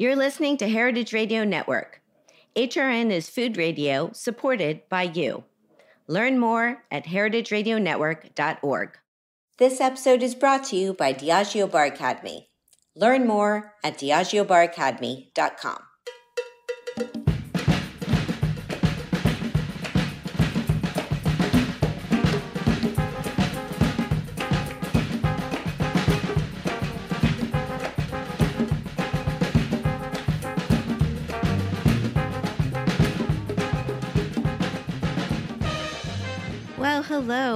You're listening to Heritage Radio Network. HRN is food radio supported by you. Learn more at heritageradionetwork.org. This episode is brought to you by Diageo Bar Academy. Learn more at diageobaracademy.com.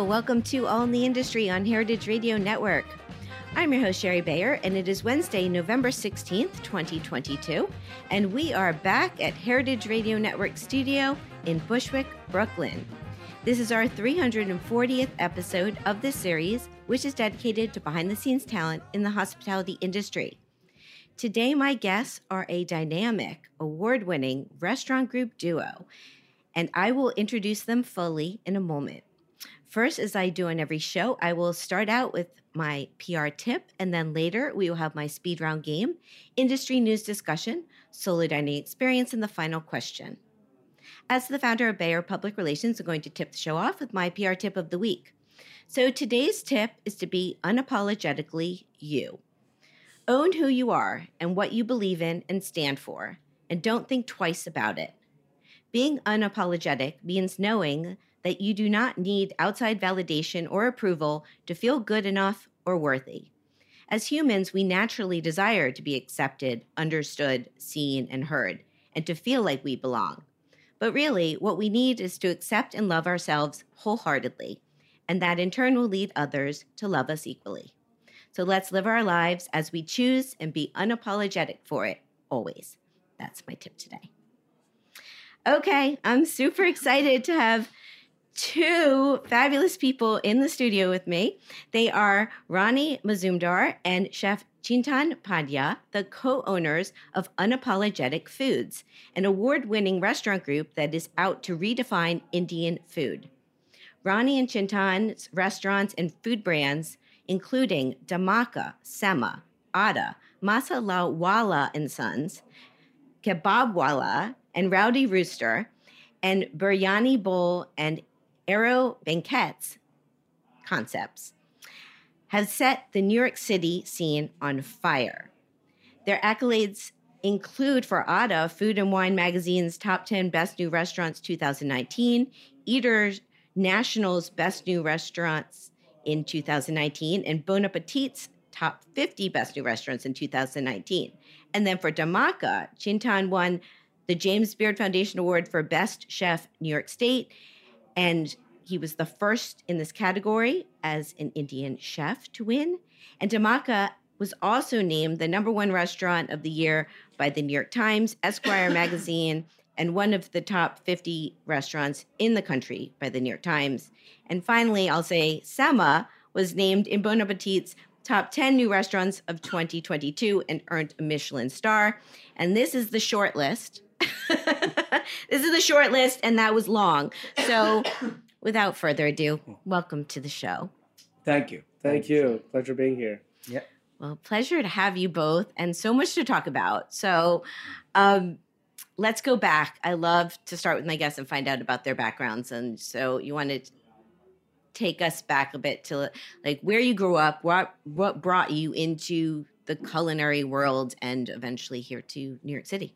Welcome to All in the Industry on Heritage Radio Network. I'm your host, Sherry Bayer, and it is Wednesday, November 16th, 2022, and we are back at Heritage Radio Network studio in Bushwick, Brooklyn. This is our 340th episode of this series, which is dedicated to behind the scenes talent in the hospitality industry. Today, my guests are a dynamic, award winning restaurant group duo, and I will introduce them fully in a moment. First, as I do on every show, I will start out with my PR tip, and then later we will have my speed round game, industry news discussion, solo dining experience, and the final question. As the founder of Bayer Public Relations, I'm going to tip the show off with my PR tip of the week. So today's tip is to be unapologetically you. Own who you are and what you believe in and stand for, and don't think twice about it. Being unapologetic means knowing that you do not need outside validation or approval to feel good enough or worthy. As humans, we naturally desire to be accepted, understood, seen, and heard, and to feel like we belong. But really, what we need is to accept and love ourselves wholeheartedly, and that in turn will lead others to love us equally. So let's live our lives as we choose and be unapologetic for it always. That's my tip today. Okay, I'm super excited to have two fabulous people in the studio with me. They are Ronnie Mazumdar and Chef Chintan Pandya, the co owners of Unapologetic Foods, an award winning restaurant group that is out to redefine Indian food. Ronnie and Chintan's restaurants and food brands, including Dhamaka, Semma, Adda, Masala Wala and Sons, Kebab Kebabwala, and Rowdy Rooster, and Biryani Bowl and Aero Banquets concepts have set the New York City scene on fire. Their accolades include for Adda, Food and Wine Magazine's Top 10 Best New Restaurants 2019, Eater's National's Best New Restaurants in 2019, and Bon Appetit's Top 50 Best New Restaurants in 2019. And then for Dhamaka, Chintan won the James Beard Foundation Award for Best Chef New York State and he was the first in this category as an Indian chef to win. And Dhamaka was also named the number one restaurant of the year by the New York Times, Esquire magazine, and one of the top 50 restaurants in the country by the New York Times. And finally, I'll say Semma was named in Bon Appetit's top 10 new restaurants of 2022 and earned a Michelin star. And this is the short list. this is the short list, and that was long. So, without further ado, welcome to the show. Thank you. Thank, Thank you. you. Pleasure being here. Yeah. Well, pleasure to have you both, and so much to talk about. So, um, let's go back. I love to start with my guests and find out about their backgrounds. And so, you want to take us back a bit to like where you grew up, what what brought you into the culinary world, and eventually here to New York City.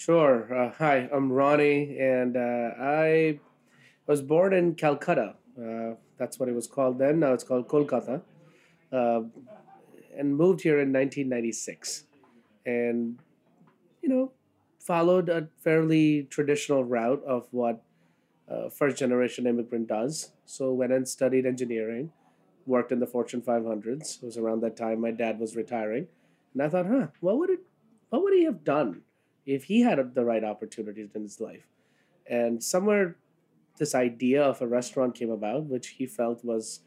Sure. Uh, hi, I'm Ronnie, and uh, I was born in Calcutta. Uh, that's what it was called then. Now it's called Kolkata. Uh, and moved here in 1996. And, you know, followed a fairly traditional route of what uh, first generation immigrant does. So went and studied engineering, worked in the Fortune 500s. It was around that time my dad was retiring. And I thought, huh, what would it, what would he have done? If he had the right opportunities in his life. And somewhere this idea of a restaurant came about, which he felt was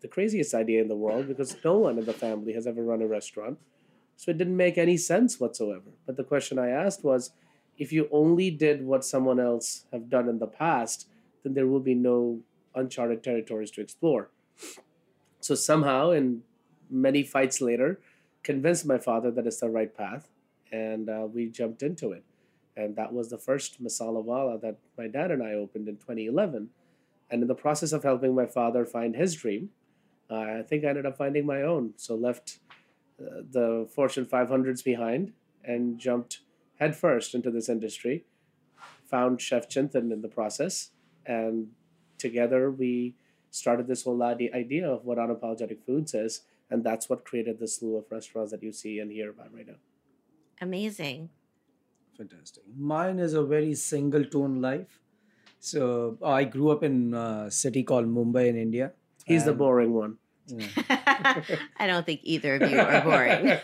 the craziest idea in the world because no one in the family has ever run a restaurant. So it didn't make any sense whatsoever. But the question I asked was if you only did what someone else have done in the past, then there will be no uncharted territories to explore. So somehow, in many fights later, convinced my father that it's the right path and uh, we jumped into it. And that was the first Masala Wala that my dad and I opened in 2011. And in the process of helping my father find his dream, uh, I think I ended up finding my own. So left uh, the Fortune 500s behind and jumped headfirst into this industry. Found Chef Chintan in the process, and together we started this whole idea of what unapologetic foods is, and that's what created the slew of restaurants that you see and hear about right now. Amazing. Fantastic. Mine is a very single tone life. So I grew up in a city called Mumbai in India. He's the boring one. I don't think either of you are boring.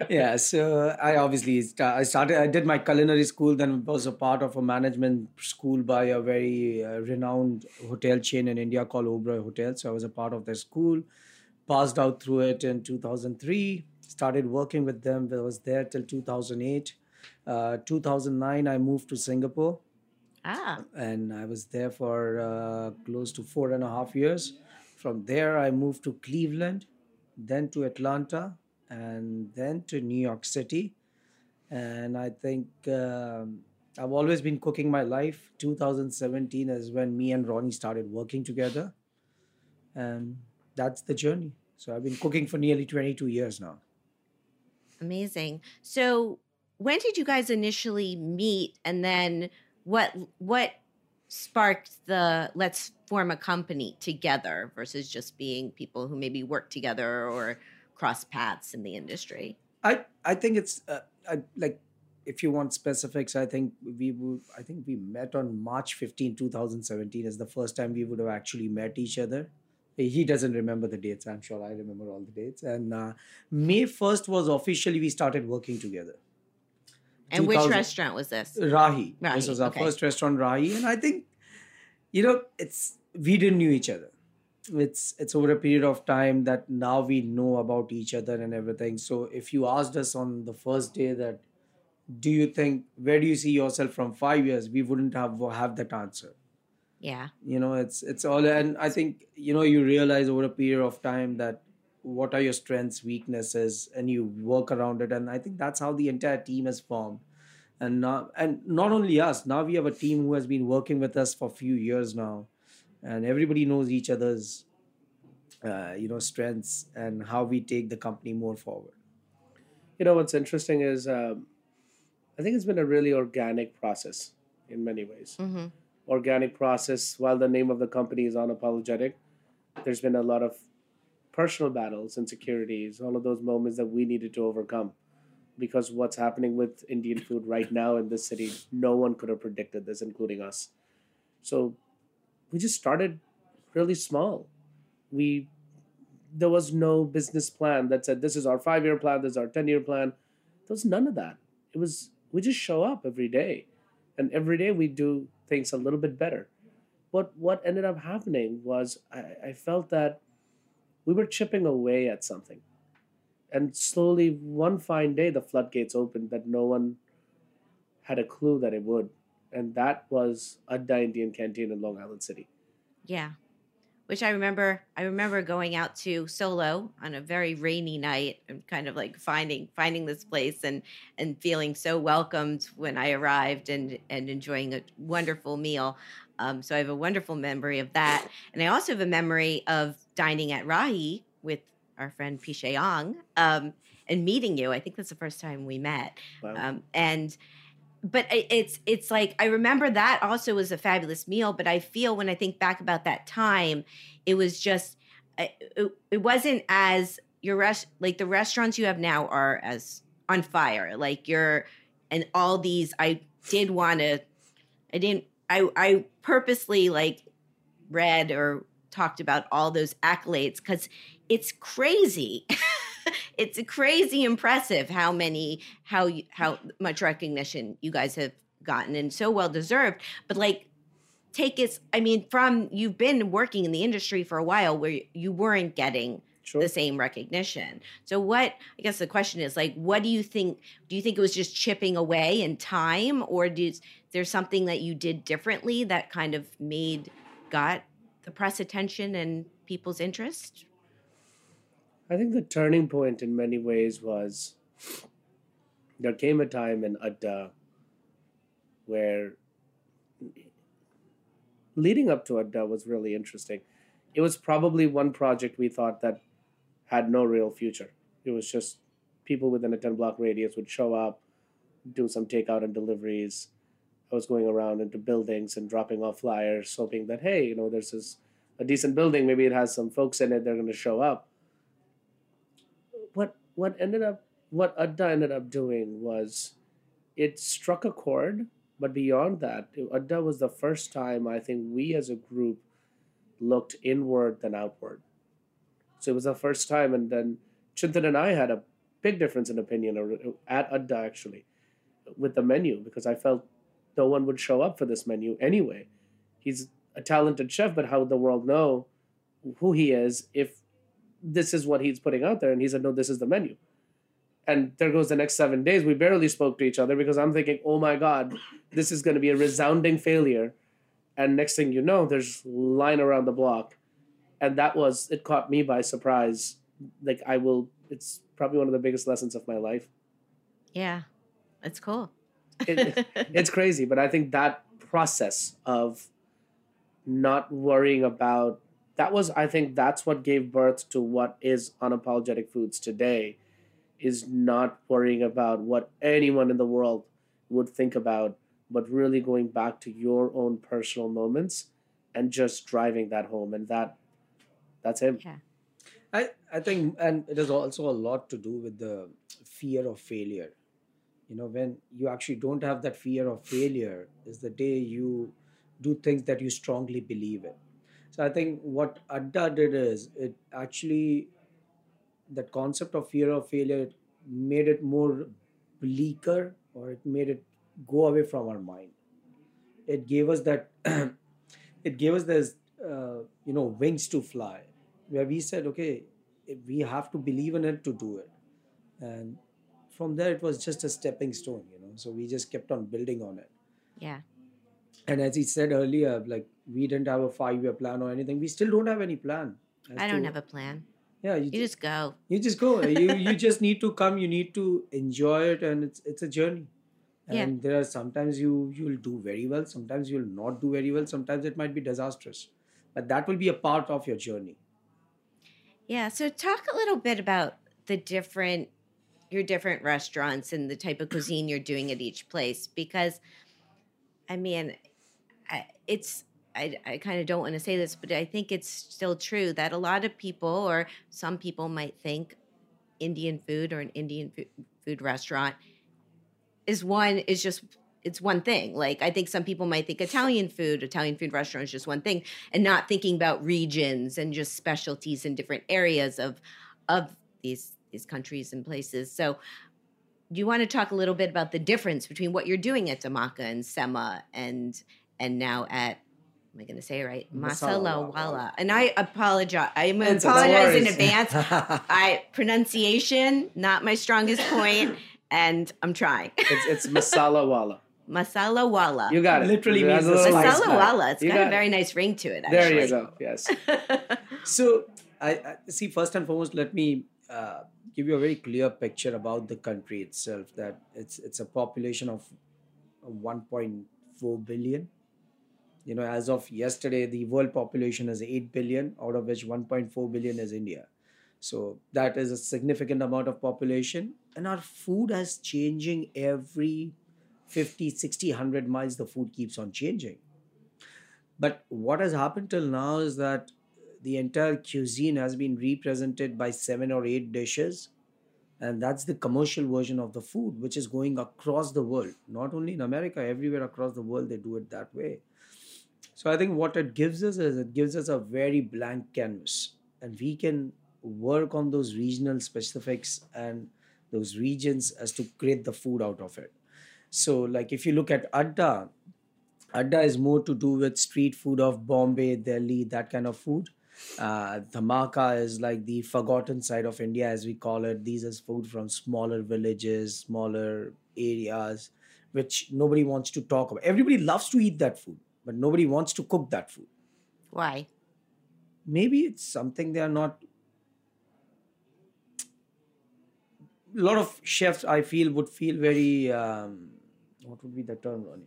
yeah, so I obviously st- I started. I did my culinary school, then was a part of a management school by a very uh, renowned hotel chain in India called Oberoi Hotel. So I was a part of their school. Passed out through it in 2003. Started working with them. I was there till 2008. Uh, 2009, I moved to Singapore. Ah. And I was there for uh, close to four and a half years from there, I moved to Cleveland, then to Atlanta, and then to New York City. And I think um, I've always been cooking my life. 2017 is when me and Ronnie started working together. And that's the journey. So I've been cooking for nearly 22 years now. Amazing. So when did you guys initially meet and then what what sparked the let's form a company together versus just being people who maybe work together or cross paths in the industry? I I think it's uh, I, like if you want specifics, I think we would. I think we met on March 15, 2017, is the first time we would have actually met each other. He doesn't remember the dates. I'm sure I remember all the dates. And uh, May 1st was officially we started working together. And which restaurant was this? Rahi. Rahi. This was our okay. first restaurant, Rahi. And I think, you know, it's we didn't knew each other. It's it's over a period of time that now we know about each other and everything. So if you asked us on the first day that do you think where do you see yourself from five years, we wouldn't have have that answer. Yeah. You know, it's it's all and I think, you know, you realize over a period of time that what are your strengths weaknesses and you work around it. And i think that's how the entire team is formed. And now and not only us now we have a team who has been working with us for a few years now. And everybody knows each other's uh, you know strengths and how we take the company more forward. You know what's interesting is um, i think it's been a really organic process in many ways. Mm-hmm. Organic process while the name of the company is unapologetic there's been a lot of personal battles, insecurities, all of those moments that we needed to overcome. Because what's happening with Indian food right now in this city, no one could have predicted this, including us. So we just started really small. We there was no business plan that said this is our five year plan, this is our ten year plan. There was none of that. It was we just show up every day, and every day we do things a little bit better. But what ended up happening was I, I felt that we were chipping away at something. And slowly, one fine day, the floodgates opened that no one had a clue that it would. And that was Adda Indian Canteen in Long Island City. Yeah. Which I remember I remember going out to solo on a very rainy night and kind of like finding finding this place and and feeling so welcomed when I arrived and and enjoying a wonderful meal. Um, so I have a wonderful memory of that. And I also have a memory of dining at Rahi with our friend Pichet Ong um, and meeting you. I think that's the first time we met. Wow. Um, and but it's it's like I remember that also was a fabulous meal. But I feel when I think back about that time, it was just it, it wasn't as your rest like the restaurants you have now are as on fire. Like you're and all these I did want to I didn't I I purposely like read or talked about all those accolades because it's crazy. it's crazy impressive how many how how much recognition you guys have gotten and so well deserved. But like take us I mean from you've been working in the industry for a while where you weren't getting Sure. the same recognition. So what I guess the question is like what do you think do you think it was just chipping away in time or did there something that you did differently that kind of made got the press attention and people's interest? I think the turning point in many ways was there came a time in Adda where leading up to Adda was really interesting. It was probably one project we thought that had no real future. It was just people within a 10 block radius would show up, do some takeout and deliveries. I was going around into buildings and dropping off flyers, hoping that, hey, you know, there's this a decent building, maybe it has some folks in it, they're going to show up. What ended up what Adda ended up doing was it struck a chord, but beyond that, Adda was the first time I think we as a group looked inward than outward. So it was the first time, and then Chintan and I had a big difference in opinion at Adda actually with the menu because I felt no one would show up for this menu anyway. He's a talented chef, but how would the world know who he is if this is what he's putting out there? And he said, no, this is the menu and there goes the next seven days. We barely spoke to each other because I'm thinking, oh my God, this is going to be a resounding failure. And next thing you know, there's line around the block. And that was, it caught me by surprise. Like, I will, it's probably one of the biggest lessons of my life. Yeah, it's cool. it, it's crazy, but I think that process of not worrying about that was, I think, that's what gave birth to what is unapologetic foods today is not worrying about what anyone in the world would think about, but really going back to your own personal moments and just driving that home. And that that's him. Yeah. I, I think, and it has also a lot to do with the fear of failure. You know, when you actually don't have that fear of failure, is the day you do things that you strongly believe in. So I think what Adda did is it actually that concept of fear of failure made it more bleaker or it made it go away from our mind. It gave us that it gave us this uh, you know wings to fly where we said okay we have to believe in it to do it. And from there it was just a stepping stone you know so we just kept on building on it. Yeah. And as he said earlier like we didn't have a five year plan or anything. We still don't have any plan i don't to, have a plan. Yeah you, you just go. you just go. You you just need to come you need to enjoy it and it's it's a journey. And yeah. there are sometimes you you'll do very well sometimes you'll not do very well sometimes it might be disastrous but that will be a part of your journey. Yeah so talk a little bit about the different your different restaurants and the type of cuisine you're doing at each place because i mean it's I, I kind of don't want to say this, but I think it's still true that a lot of people or some people might think Indian food or an Indian food, restaurant is one is just it's one thing. Like I think some people might think Italian food, Italian food restaurant is just one thing, and not thinking about regions and just specialties in different areas of of these these countries and places. So do you want to talk a little bit about the difference between what you're doing at Dhamaka and Semma and and now at am I going to say it right? Masala Wala. And I apologize. I apologize in advance. I pronunciation not my strongest point, and I'm trying. it's it's masala wala. Masala wala. You got it. Literally means masala wala. It's got, got a very nice ring to it. Actually. There you go. Yes. so I, I, see. First and foremost, let me. Uh, give you a very clear picture about the country itself that it's it's a population of 1.4 billion you know as of yesterday the world population is 8 billion out of which 1.4 billion is india. So that is a significant amount of population. And our food is changing every 50 60 100 miles the food keeps on changing. But what has happened till now is that the entire cuisine has been represented by seven or eight dishes. And that's the commercial version of the food which is going across the world. Not only in america everywhere across the world they do it that way so I think what it gives us is it gives us a very blank canvas, and we can work on those regional specifics and those regions as to create the food out of it. So, like if you look at Adda, Adda is more to do with street food of Bombay, Delhi, that kind of food. Uh, Dhamaka is like the forgotten side of India, as we call it. These is food from smaller villages, smaller areas, which nobody wants to talk about. Everybody loves to eat that food but nobody wants to cook that food. Why? Maybe it's something they are not. a lot of chefs I feel would feel very um, what would be the term, Ronnie?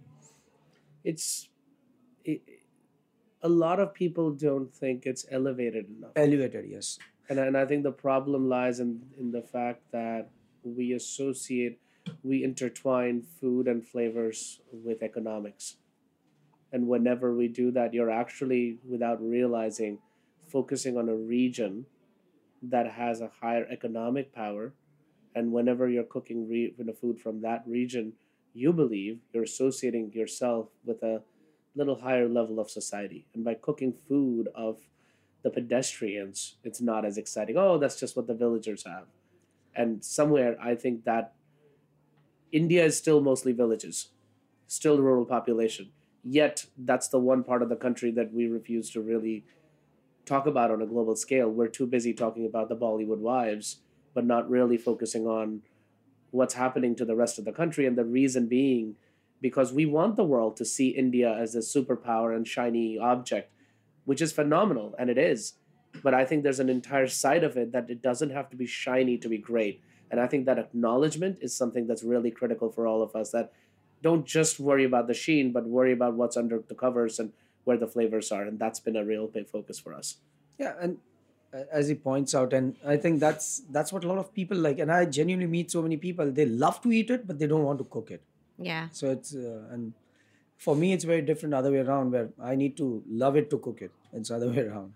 It's it, a lot of people don't think it's elevated enough. Elevated, yes. And, and I think the problem lies in, in the fact that we associate, we intertwine food and flavors with economics. And whenever we do that, you're actually, without realizing, focusing on a region that has a higher economic power. And whenever you're cooking re- food from that region, you believe you're associating yourself with a little higher level of society. And by cooking food of the pedestrians, it's not as exciting. Oh, that's just what the villagers have. And somewhere, I think that India is still mostly villages, still rural population. Yet, that's the one part of the country that we refuse to really talk about on a global scale. We're too busy talking about the Bollywood wives, but not really focusing on what's happening to the rest of the country. And the reason being, because we want the world to see India as a superpower and shiny object, which is phenomenal, and it is. But I think there's an entire side of it that it doesn't have to be shiny to be great. And I think that acknowledgement is something that's really critical for all of us that don't just worry about the sheen, but worry about what's under the covers and where the flavors are. And that's been a real big focus for us. Yeah, and uh, as he points out, and I think that's that's what a lot of people like. And I genuinely meet so many people. They love to eat it, but they don't want to cook it. Yeah. So it's uh, and for me, it's very different other way around. Where I need to love it to cook it. It's other way around.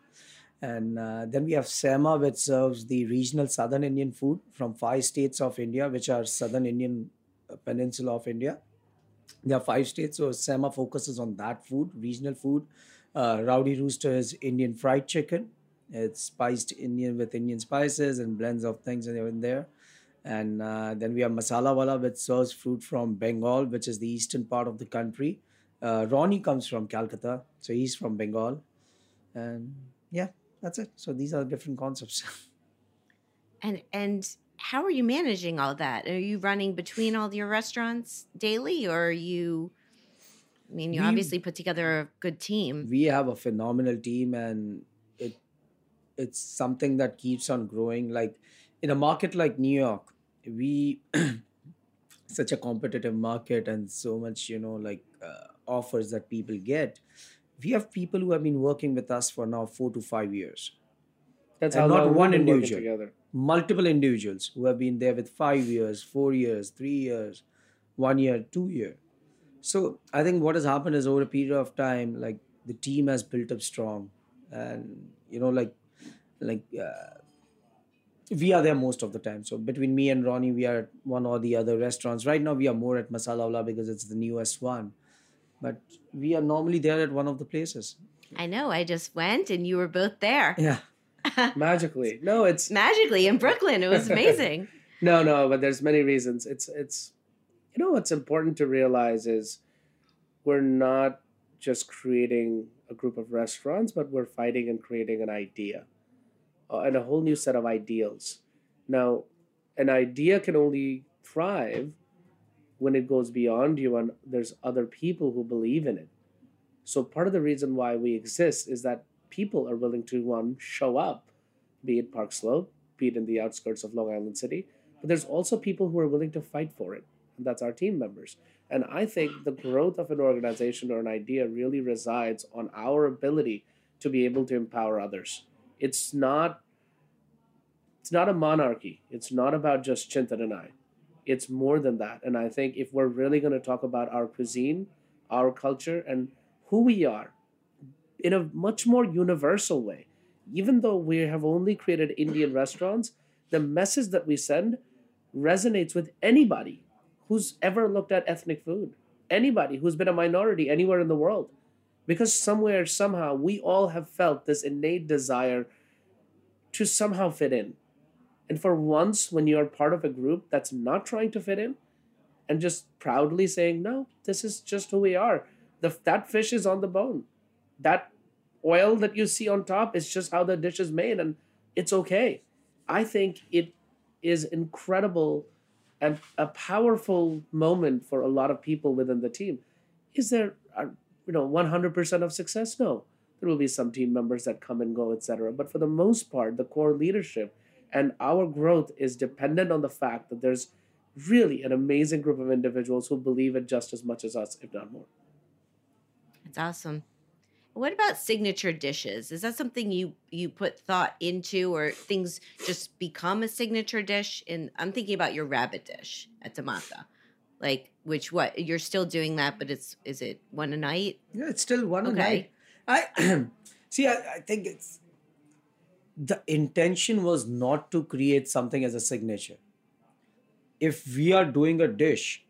And uh, then we have Semma, which serves the regional Southern Indian food from five states of India, which are Southern Indian uh, peninsula of India. There are five states, so Semma focuses on that food, regional food. Uh, Rowdy Rooster is Indian fried chicken. It's spiced Indian with Indian spices and blends of things in there. And uh, then we have Masala Wala, which serves fruit from Bengal, which is the eastern part of the country. Uh, Ronnie comes from Calcutta, so he's from Bengal. And yeah, that's it. So these are different concepts. And and how are you managing all that? Are you running between all your restaurants daily or are you I mean, you We- obviously put together a good team. we have a phenomenal team and it it's something that keeps on growing like in a market like new york we such a competitive market and so much you know like uh, offers that people get we have people who have been working with us for now 4 to 5 years That's And how not long one we've been working individual. Multiple individuals who have been there with 5 years 4 years 3 years 1 year 2 year. So i think what has happened is over a period of time like the team has built up strong and you know like like uh, we are there most of the time. So between me and ronnie we are at one or the other restaurants. Right now we are more at masala Wala because it's the newest one. But we are normally there at one of the places. I know. I just went and you were both there. yeah Magically. No, it's Magically in Brooklyn. It was amazing. No, no, but there's many reasons. It's it's you know what's important to realize is we're not just creating a group of restaurants, but we're fighting and creating an idea uh, and a whole new set of ideals. Now, an idea can only thrive when it goes beyond you and there's other people who believe in it. So part of the reason why we exist is that people are willing to one show up, be it Park Slope, be it in the outskirts of Long Island City, but there's also people who are willing to fight for it, and that's our team members. And I think the growth of an organization or an idea really resides on our ability to be able to empower others. It's not it's not a monarchy. It's not about just Chintan and I. It's more than that. And I think if we're really going to talk about our cuisine, our culture, and who we are in a much more universal way, even though we have only created Indian restaurants, the message that we send resonates with anybody who's ever looked at ethnic food, anybody who's been a minority anywhere in the world. Because somewhere, somehow, we all have felt this innate desire to somehow fit in. And for once, when you're part of a group that's not trying to fit in and just proudly saying, no, this is just who we are, the, that fish is on the bone. That oil that you see on top is just how the dish is made, and it's okay. I think it is incredible and a powerful moment for a lot of people within the team. Is there, you know, 100% of success? No. There will be some team members that come and go, etc. But for the most part, the core leadership And our growth is dependent on the fact that there's really an amazing group of individuals who believe it just as much as us, if not more. it's awesome. What about signature dishes? Is that something you you put thought into, or things just become a signature dish? And I'm thinking about your rabbit dish at Dhamaka, like which what you're still doing that, but it's is it one a night? Yeah, it's still one a Okay. night. I see. I, I think it's the intention was not to create something as a signature. If we are doing a dish,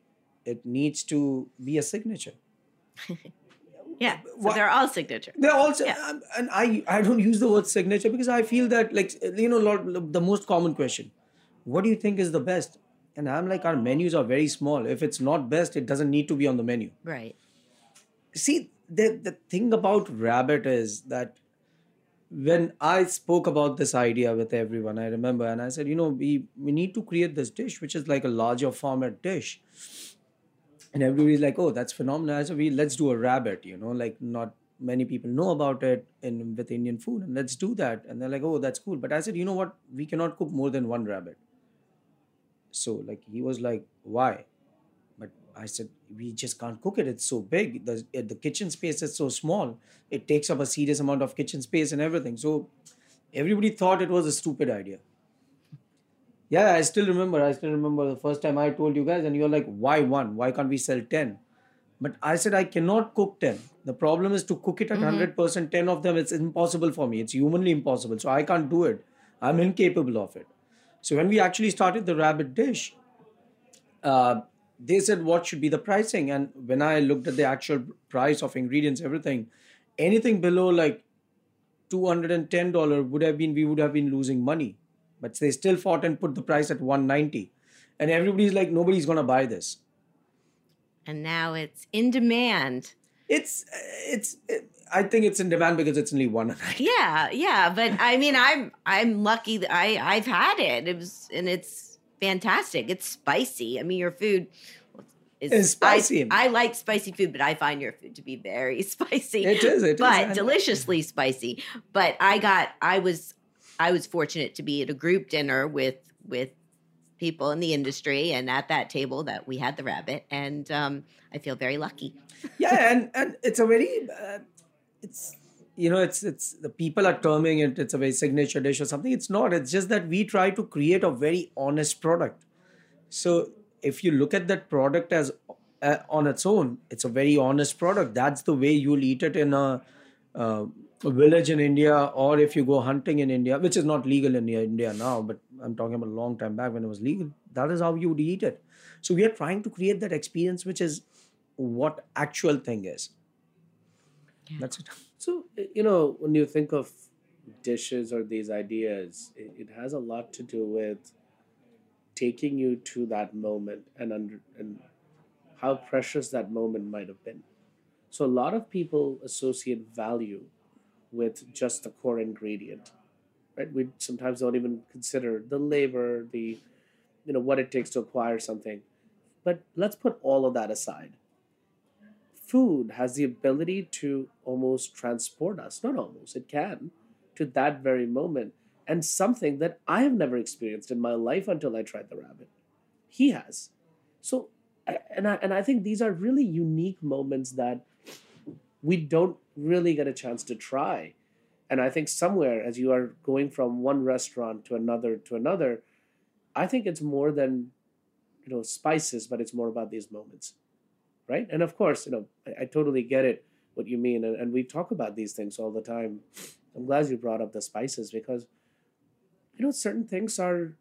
it needs to be a signature. Yeah, so they're all signature. They're also, Yeah. um, and I I don't use the word signature because I feel that like you know lot, the most common question, what do you think is the best? And I'm like our menus are very small. If it's not best, it doesn't need to be on the menu. Right. see the the thing about rabbit is that when I spoke about this idea with everyone, I remember, and I said, you know, we we need to create this dish, which is like a larger format dish. And everybody's like, oh, that's phenomenal. Said, we let's do a rabbit, you know, like not many people know about it in with Indian food, and let's do that. And they're like, oh, that's cool. But I said, you know what? We cannot cook more than one rabbit. So like he was like, why? But I said, we just can't cook it. It's so big. The, uh, the kitchen space is so small. It takes up a serious amount of kitchen space and everything. So everybody thought it was a stupid idea. Yeah, I still remember. I still remember the first time I told you guys, and you're like, why one? Why can't we sell 10? But I said, I cannot cook 10. The problem is to cook it at 100%, 10 of them, it's impossible for me. It's humanly impossible. So I can't do it. I'm incapable of it. So when we actually started the rabbit dish, uh, they said what should be the pricing and when i looked at the actual price of ingredients everything anything below like $210 would have been we would have been losing money but they still fought and put the price at 190 and everybody's like nobody's going to buy this And now it's in demand. it's it's i think it's in demand because it's only one Yeah, yeah, but I mean, I'm I'm lucky that I I've had it. It was and it's fantastic. It's spicy. I mean, your food is It's spicy. I, I like spicy food, but I find your food to be very spicy. It is, it is. but And- deliciously spicy. But I got I was I was fortunate to be at a group dinner with with people in the industry, and at that table that we had the rabbit, and um, I feel very lucky. yeah and and it's a very uh, it's you know it's it's the people are terming it it's a very signature dish or something. It's not it's just that we try to create a very honest product. So if you look at that product as uh, on its own it's a very honest product. That's the way you'll eat it in a, uh, a village in india or if you go hunting in india which is not legal in india now but i'm talking about a long time back when it was legal that is how you would eat it. So we are trying to create that experience which is what actual thing is. That's it. So, you know, when you think of dishes or these ideas, it, it has a lot to do with taking you to that moment and under, and how precious that moment might have been. So, a lot of people associate value with just the core ingredient, right? We sometimes don't even consider the labor, the, you know, what it takes to acquire something. But let's put all of that aside food has the ability to almost transport us, not almost, it can, to that very moment. And something that I have never experienced in my life until I tried the rabbit. He has. So, and I, and I think these are really unique moments that we don't really get a chance to try. And I think somewhere, as you are going from one restaurant to another to another, I think it's more than, you know, spices, but it's more about these moments right? And of course, you know, I, I totally get it what you mean, and, and we talk about these things all the time. I'm glad you brought up the spices because, you know, certain things are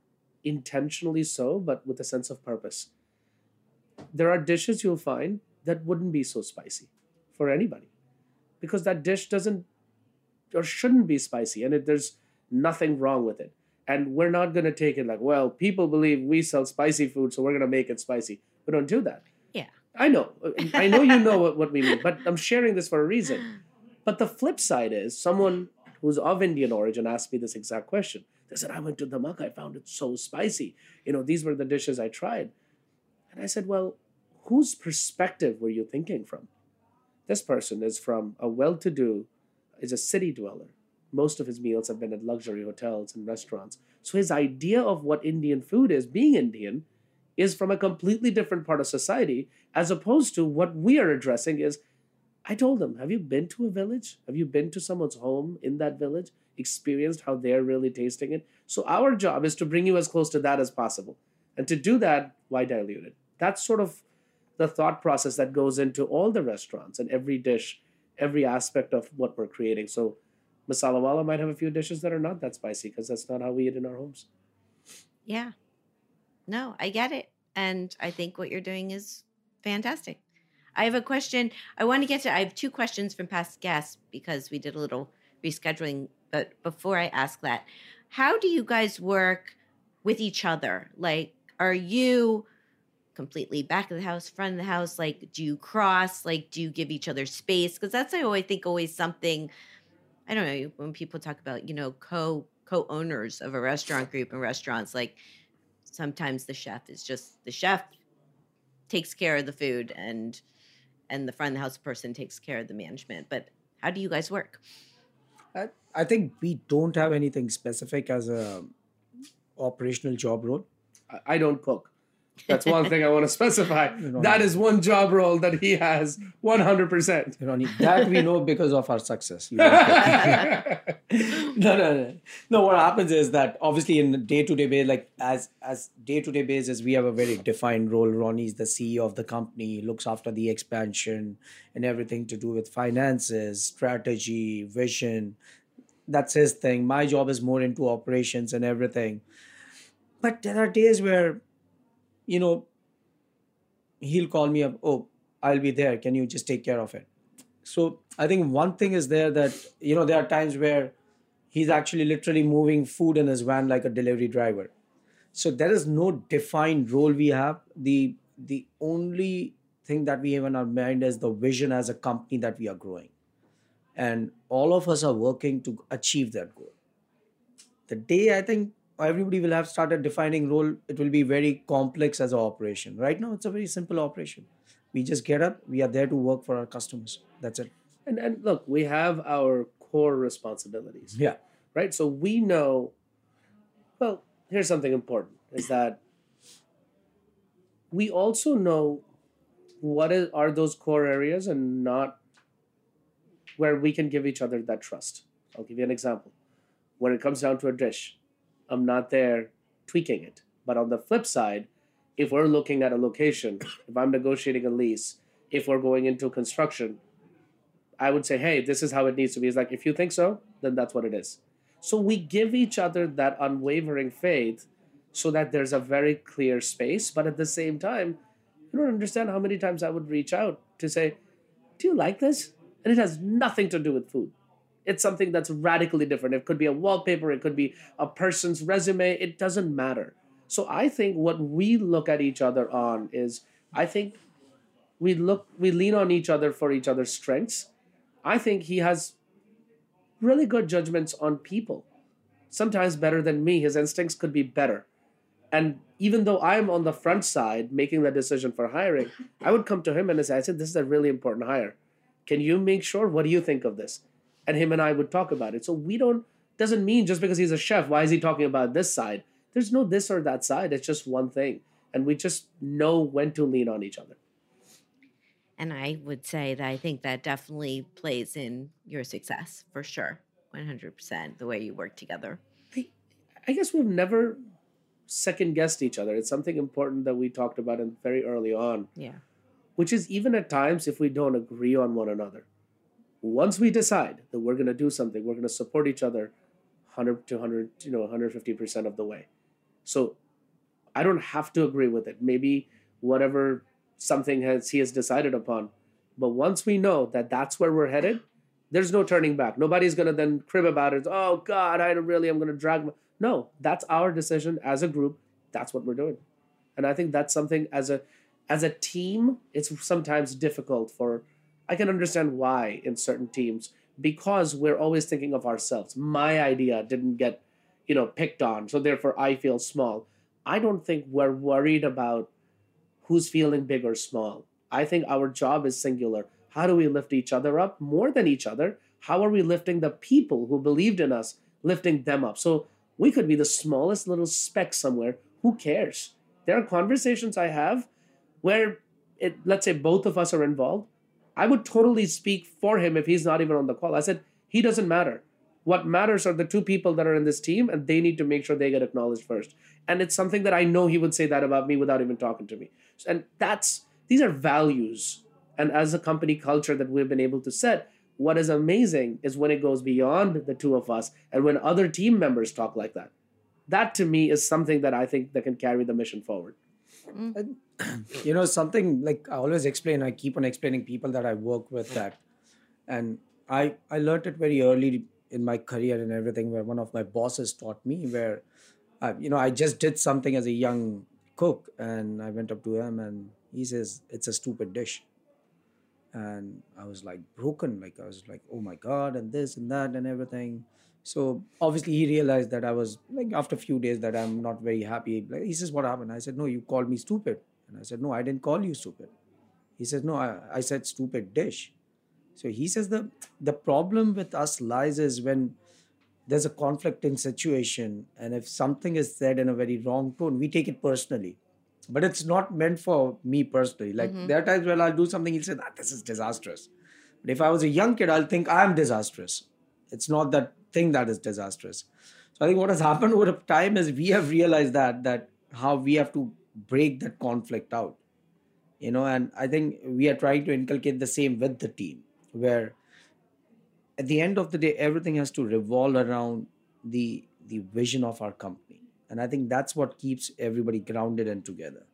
intentionally so, but with a sense of purpose. There are dishes you'll find that wouldn't be so spicy for anybody because that dish doesn't or shouldn't be spicy, and it, there's nothing wrong with it. And we're not going to take it like, well, people believe we sell spicy food, so we're going to make it spicy. We don't do that. Yeah. I know. I know you know what, what we mean, but I'm sharing this for a reason. But the flip side is someone who's of Indian origin asked me this exact question. They said, I went to Dhamak, I found it so spicy. You know, these were the dishes I tried. And I said, Well, whose perspective were you thinking from? This person is from a well to do, is a city dweller. Most of his meals have been at luxury hotels and restaurants. So his idea of what Indian food is, being Indian, is from a completely different part of society, as opposed to what we are addressing is I told him, Have you been to a village? Have you been to someone's home in that village? Experienced how they're really tasting it? So, our job is to bring you as close to that as possible. And to do that, why dilute it? That's sort of the thought process that goes into all the restaurants and every dish, every aspect of what we're creating. So, Masala Wala might have a few dishes that are not that spicy because that's not how we eat in our homes. Yeah. No, I get it. And I think what you're doing is fantastic. I have a question. I want to get to, I have two questions from past guests because we did a little rescheduling. But before I ask that, how do you guys work with each other? Like, are you completely back of the house, front of the house? Like, do you cross? Like, do you give each other space? Because that's, I always think, always something. I don't know when people talk about, you know, co co owners of a restaurant group and restaurants. Like, sometimes the chef is just the chef takes care of the food and and the front of the house person takes care of the management. But how do you guys work? I, I think we don't have anything specific as a operational job role. I, I don't cook. That's one thing I want to specify. That is one job role that he has 100%. Ronnie, that we know because of our success. You don't cook. no, no, no. No, what happens is that obviously in day to day basis, like as as day to day basis, we have a very defined role. Ronnie is the CEO of the company, looks after the expansion and everything to do with finances, strategy, vision. That's his thing. My job is more into operations and everything. But there are days where, you know, he'll call me up, oh, I'll be there. Can you just take care of it? So I think one thing is there that, you know, there are times where he's actually literally moving food in his van like a delivery driver. So there is no defined role we have. The the only thing that we have in our mind is the vision as a company that we are growing. And all of us are working to achieve that goal. The day I think everybody will have started defining role, it will be very complex as an operation. Right now, it's a very simple operation. We just get up, we are there to work for our customers. That's it. And, and look, we have our core responsibilities. Yeah. right? So we know, well, here's something important is that we also know what is, are those core areas and not where we can give each other that trust. I'll give you an example. When it comes down to a dish, I'm not there tweaking it. But on the flip side, if we're looking at a location, if I'm negotiating a lease, if we're going into construction, I would say, hey, this is how it needs to be. It's like, if you think so, then that's what it is. So we give each other that unwavering faith so that there's a very clear space. But at the same time, you don't understand how many times I would reach out to say, do you like this? And it has nothing to do with food. It's something that's radically different. It could be a wallpaper, it could be a person's resume, it doesn't matter. So I think what we look at each other on is I think we look we lean on each other for each other's strengths. I think he has really good judgments on people. Sometimes better than me. His instincts could be better. And even though I'm on the front side making the decision for hiring, I would come to him and say, I said, this is a really important hire. Can you make sure? What do you think of this? And him and I would talk about it. So we don't, doesn't mean just because he's a chef, why is he talking about this side? There's no this or that side. It's just one thing. And we just know when to lean on each other. And I would say that I think that definitely plays in your success for sure. 100% the way you work together. I guess we've never second guessed each other. It's something important that we talked about in very early on, Yeah. which is even at times if we don't agree on one another. Once we decide that we're going to do something, we're going to support each other 100 to 100, you know, 150% of the way. So I don't have to agree with it. Maybe whatever something has he has decided upon. But once we know that that's where we're headed, there's no turning back. Nobody's gonna then crib about it. Oh God, I really. I'm gonna drag. My... No, that's our decision as a group. That's what we're doing, and I think that's something as a as a team. It's sometimes difficult for. I can understand why in certain teams because we're always thinking of ourselves. My idea didn't get, you know, picked on, so therefore I feel small. I don't think we're worried about who's feeling big or small. I think our job is singular. How do we lift each other up more than each other? How are we lifting the people who believed in us, lifting them up? So We could be the smallest little speck somewhere. Who cares? There are conversations I have where it, let's say both of us are involved. I would totally speak for him if he's not even on the call. I said, he doesn't matter. What matters are the two people that are in this team, and they need to make sure they get acknowledged first. And it's something that I know he would say that about me without even talking to me. And that's these are values. And as a company culture that we've been able to set, what is amazing is when it goes beyond the two of us and when other team members talk like that. That to me is something that I think that can carry the mission forward. Mm. you know something like i always explain i keep on explaining people that i work with that. And i i learned it very early in my career and everything where one of my bosses taught me where I, you know i just did something as a young cook and i went up to him and he says it's a stupid dish. And i was like broken like i was like oh my god and this and that and everything so obviously he realized that i was like after a few days that i'm not very happy like, he says what happened? I said no you called me stupid. And i said no i didn't call you stupid. He says no i, I said stupid dish. So he says the the problem with us lies is when there's a conflicting situation and if something is said in a very wrong tone we take it personally. But it's not meant for me personally. Like Mhm. there are times when i'll do something he'll say ah, this is disastrous. But if i was a young kid i'll think i'm disastrous. It's not that thing that is disastrous. So i think what has happened over time is we have realized that that how we have to break that conflict out you know and i think we are trying to inculcate the same with the team where at the end of the day everything has to revolve around the the vision of our company. And i think that's what keeps everybody grounded and together.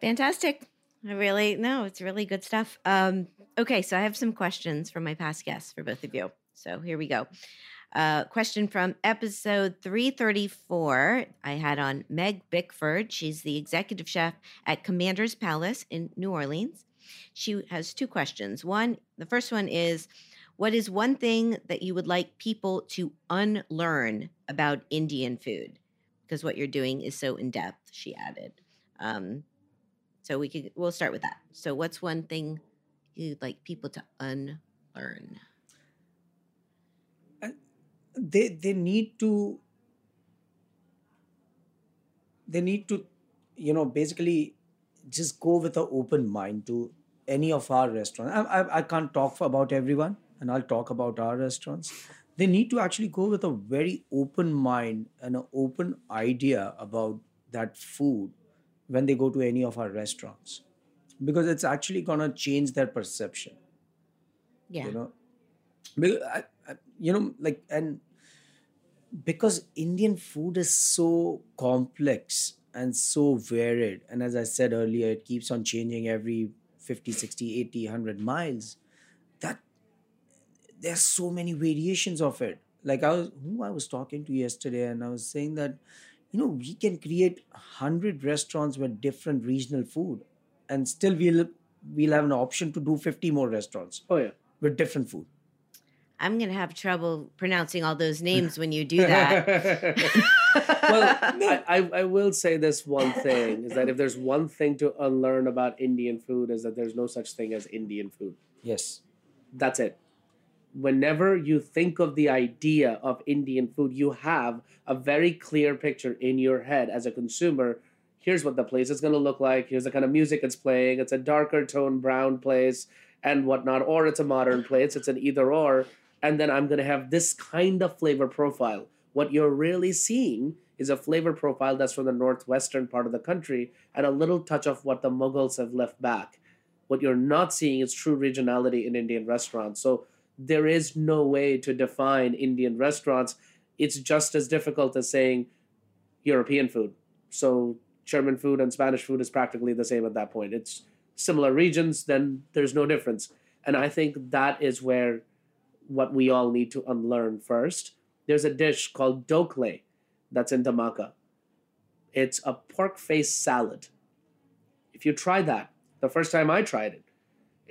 Fantastic. I really no, it's really good stuff. Um, okay, so I have some questions from my past guests for both of you. So here we go. Uh, question from episode 334. I had on Meg Bickford. She's the executive chef at Commander's Palace in New Orleans. She has two questions. One, the first one is What is one thing that you would like people to unlearn about Indian food? Because what you're doing is so in depth, she added. Um, so we could we'll start with that. So what's one thing you'd like people to unlearn? Uh, they they need to they need to you know basically just go with an open mind to any of our restaurants I, I, I can't talk about everyone and i'll talk about our restaurants they need to actually go with a very open mind and an open idea about that food when they go to any of our restaurants. Because it's actually going to change their perception. Yeah. you know? Because I, I, you know like and because indian food is so complex and so varied and as i said earlier it keeps on changing every 50 60 80 100 miles that there's so many variations of it. Like i was who i was talking to yesterday and i was saying that you know we can create 100 restaurants with different regional food and still we'll we'll have an option to do 50 more restaurants Oh yeah. with different food I'm gonna have trouble pronouncing all those names when you do that. well, I, I, I will say this one thing is that if there's one thing to unlearn about Indian food is that there's no such thing as Indian food. yes That's it. Whenever you think of the idea of Indian food, you have a very clear picture in your head as a consumer. Here's what the place is going to look like. Here's the kind of music it's playing. It's a darker tone brown place and whatnot, or it's a modern place. It's an either or. And then I'm going to have this kind of flavor profile. What you're really seeing is a flavor profile that's from the northwestern part of the country and a little touch of what the Mughals have left back. What you're not seeing is true regionality in Indian restaurants. So there is no way to define Indian restaurants. It's just as difficult as saying European food. So German food and Spanish food is practically the same at that point. It's similar regions, then there's no difference. And I think that is where what we all need to unlearn first. There's a dish called Doh Khleh that's in Dhamaka. It's a pork face salad. If you try that, the first time I tried it,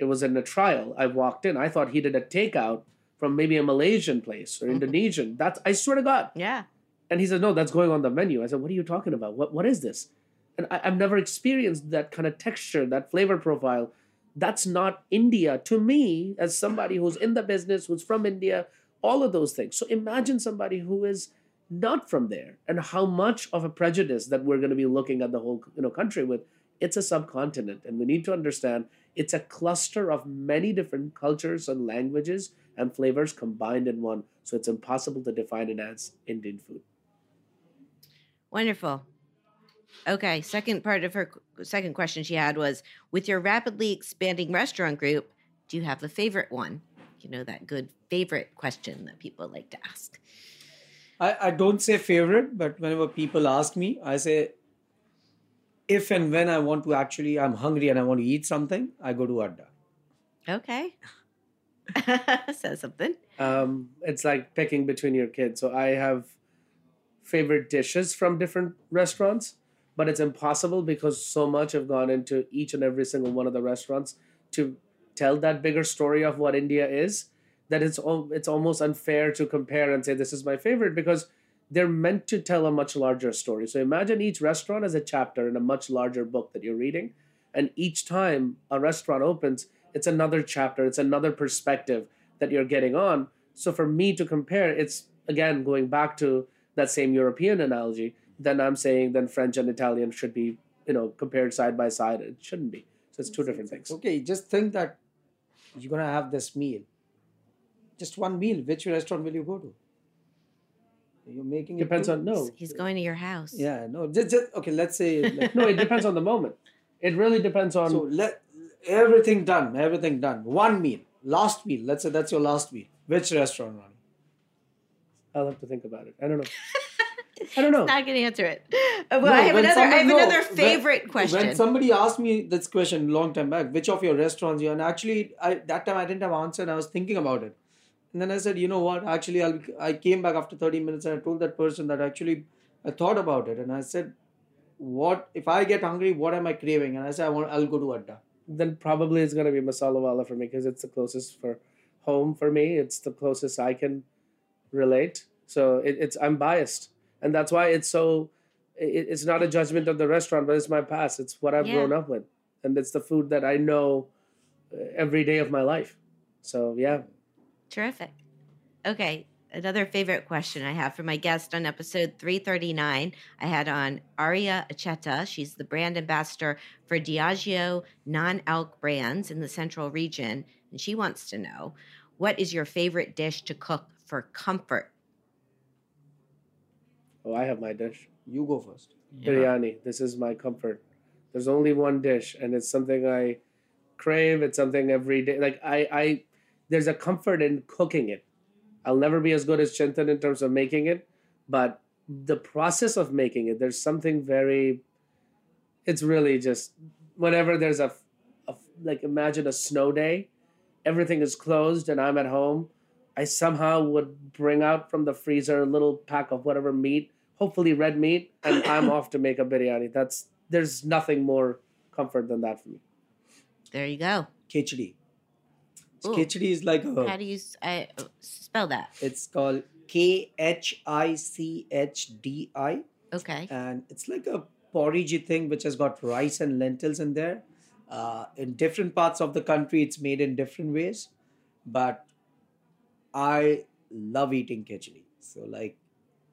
it was in a trial. I walked in. I thought he did a takeout from maybe a Malaysian place or mm-hmm. Indonesian. That's I swear to God. yeah. And he said, No, that's going on the menu. I said, What are you talking about? What what is this? And I, I've never experienced that kind of texture, that flavor profile. That's not India. To me, as somebody who's in the business, who's from India, all of those things. So imagine somebody who is not from there and how much of a prejudice that we're going to be looking at the whole you know country with it's a subcontinent and we need to understand it's a cluster of many different cultures and languages and flavors combined in one so it's impossible to define it as indian food Wonderful. Okay, second part of her second question she had was with your rapidly expanding restaurant group, do you have a favorite one? You know, that good favorite question that people like to ask. I, I don't say favorite, but whenever people ask me, I say if and when I want to actually, I'm hungry and I want to eat something, I go to Adda. Okay. Says something. um, it's like picking between your kids so i have favorite dishes from different restaurants but it's impossible because so much have gone into each and every single one of the restaurants to tell that bigger story of what india is that it's it's almost unfair to compare and say this is my favorite because they're meant to tell a much larger story so imagine each restaurant as a chapter in a much larger book that you're reading and each time a restaurant opens it's another chapter it's another perspective that you're getting on so for me to compare it's again going back to that same european analogy then i'm saying then french and italian should be you know compared side by side it shouldn't be so it's two different things Okay, just think that you're to have this meal. Just one meal. Which restaurant will you go to? You're making it depends on no He's going to your house. Yeah, no, just, just okay, let's say like, no it depends on the moment it really depends on so let everything done, everything done. One meal, last meal. Let's say that's your last meal. Which restaurant, Ronnie? i'll have to think about it i don't know i don't know Not going to answer it. Uh, well, No, I have when another. I have no, another when- favorite question. When somebody asked me this question long time back, which of your restaurants you and actually I that time I didn't have answer and I was thinking about it. And then I said, you know what? Actually, I'll, I came back after 30 minutes and I told that person that actually I thought about it and I said, what if I get hungry? What am I craving? And I said, I want. I'll go to Adda. then probably it's going to be masala wala for me because it's the closest for home for me. It's the closest I can relate. So it, it's I'm biased, and that's why it's so. It, it's not a judgment of the restaurant, but it's my past. It's what I've Yeah. grown up with, and it's the food that I know uh, every day of my life. So yeah, Terrific. Okay, another favorite question I have for my guest on episode 339. I had on Aria Acheta. She's the brand ambassador for Diageo non alc brands in the central region. And she wants to know what is your favorite dish to cook for comfort? oh I have my dish. You go first. biryani. This is my comfort. There's only one dish, and it's something I crave. It's something every day. Like I, I, there's a comfort in cooking it. I'll never be as good as Chintan in terms of making it, but the process of making it, there's something very. It's really just whenever there's a, a like imagine a snow day, everything is closed and I'm at home. I somehow would bring out from the freezer a little pack of whatever meat, hopefully red meat, and I'm off to make a biryani. That's there's nothing more comfort than that for me. There you go. Khichdi. Ooh. Khichdi is like a. How do you s- I, uh, spell that? It's called K H I C H D I. Okay. and it's like a porridgey thing which has got rice and lentils in there. Uh, in different parts of the country, it's made in different ways, but I love eating khichdi. So, like,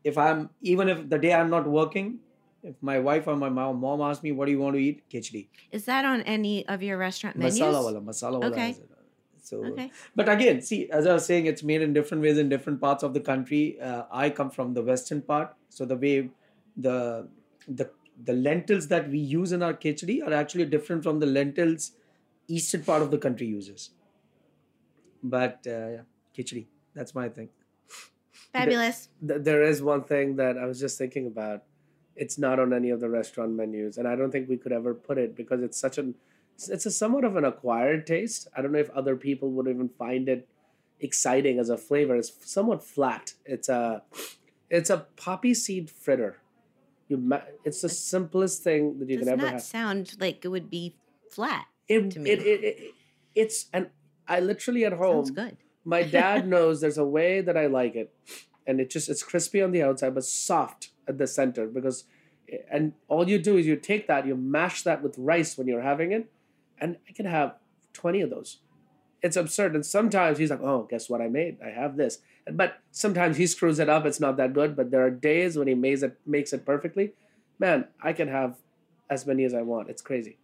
if I'm even if the day I'm not working, if my wife or my mom, mom asks me, "What do you want to eat?" Khichdi, Is that on any of your restaurant menus? masala wala, masala wala. Okay. has it. So, Okay. but again, see, as I was saying, it's made in different ways in different parts of the country. Uh, I come from the western part, so the way the the the lentils that we use in our khichdi are actually different from the lentils eastern part of the country uses. But uh, yeah, khichdi, that's my thing. Fabulous. Th- there is one thing that I was just thinking about. It's not on any of the restaurant menus, and I don't think we could ever put it because it's such an it's, a somewhat of an acquired taste. I don't know if other people would even find it exciting as a flavor. It's somewhat flat. It's a it's a poppy seed fritter. You ma- it's the simplest thing that you Does can ever not have. sound like it would be flat. It, to me. it, it, it it's and I literally at home Sounds good. my dad knows there's a way that I like it, and it just it's crispy on the outside but soft at the center because, and all you do is you take that you mash that with rice when you're having it, and I can have twenty of those, it's absurd. And sometimes he's like, "Oh, guess what I made? I have this." But sometimes he screws it up. It's not that good. But there are days when he makes it makes it perfectly. Man, I can have as many as I want. It's crazy.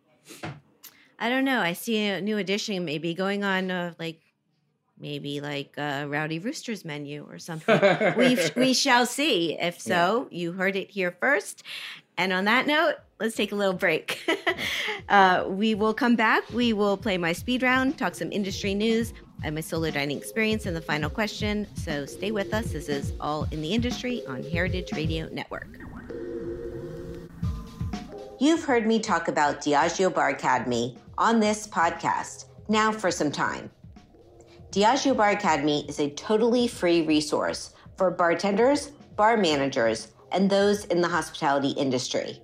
I don't know. I see a new edition maybe going on uh, like maybe like a Rowdy Rooster's menu or something. we we shall see. If so, yeah. you heard it here first. And on that note, let's take a little break. uh, we will come back. We will play my speed round, talk some industry news, and my solo dining experience, and the final question. So stay with us. This is all in the industry on Heritage Radio Network. You've heard me talk about Diageo Bar Academy on this podcast now for some time. Diageo Bar Academy is a totally free resource for bartenders, bar managers, and those in the hospitality industry.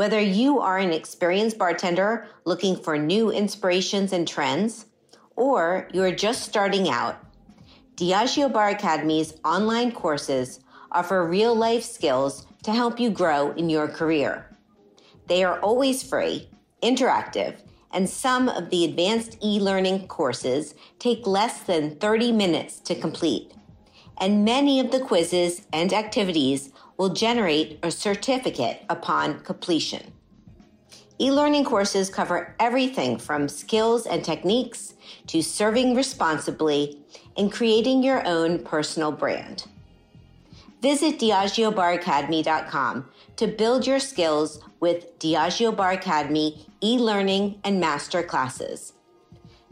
Whether you are an experienced bartender looking for new inspirations and trends, or you're just starting out, Diageo Bar Academy's online courses offer real life skills to help you grow in your career. They are always free, interactive, and some of the advanced e learning courses take less than 30 minutes to complete. And many of the quizzes and activities will generate a certificate upon completion. E learning courses cover everything from skills and techniques to serving responsibly and creating your own personal brand. Visit DiageoBarAcademy.com to build your skills with Diageo Bar Academy e learning and master classes.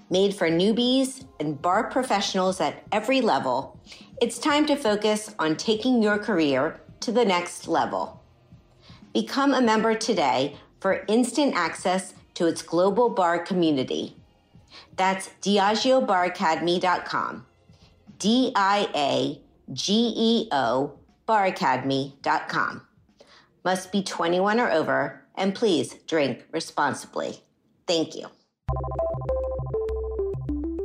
Made for newbies and bar professionals at every level, it's time to focus on taking your career to the next level. Become a member today for instant access to its global bar community. That's DiageoBarAcademy.com. D I A G E O baracademy.com. Must be 21 or over, and please drink responsibly. Thank you.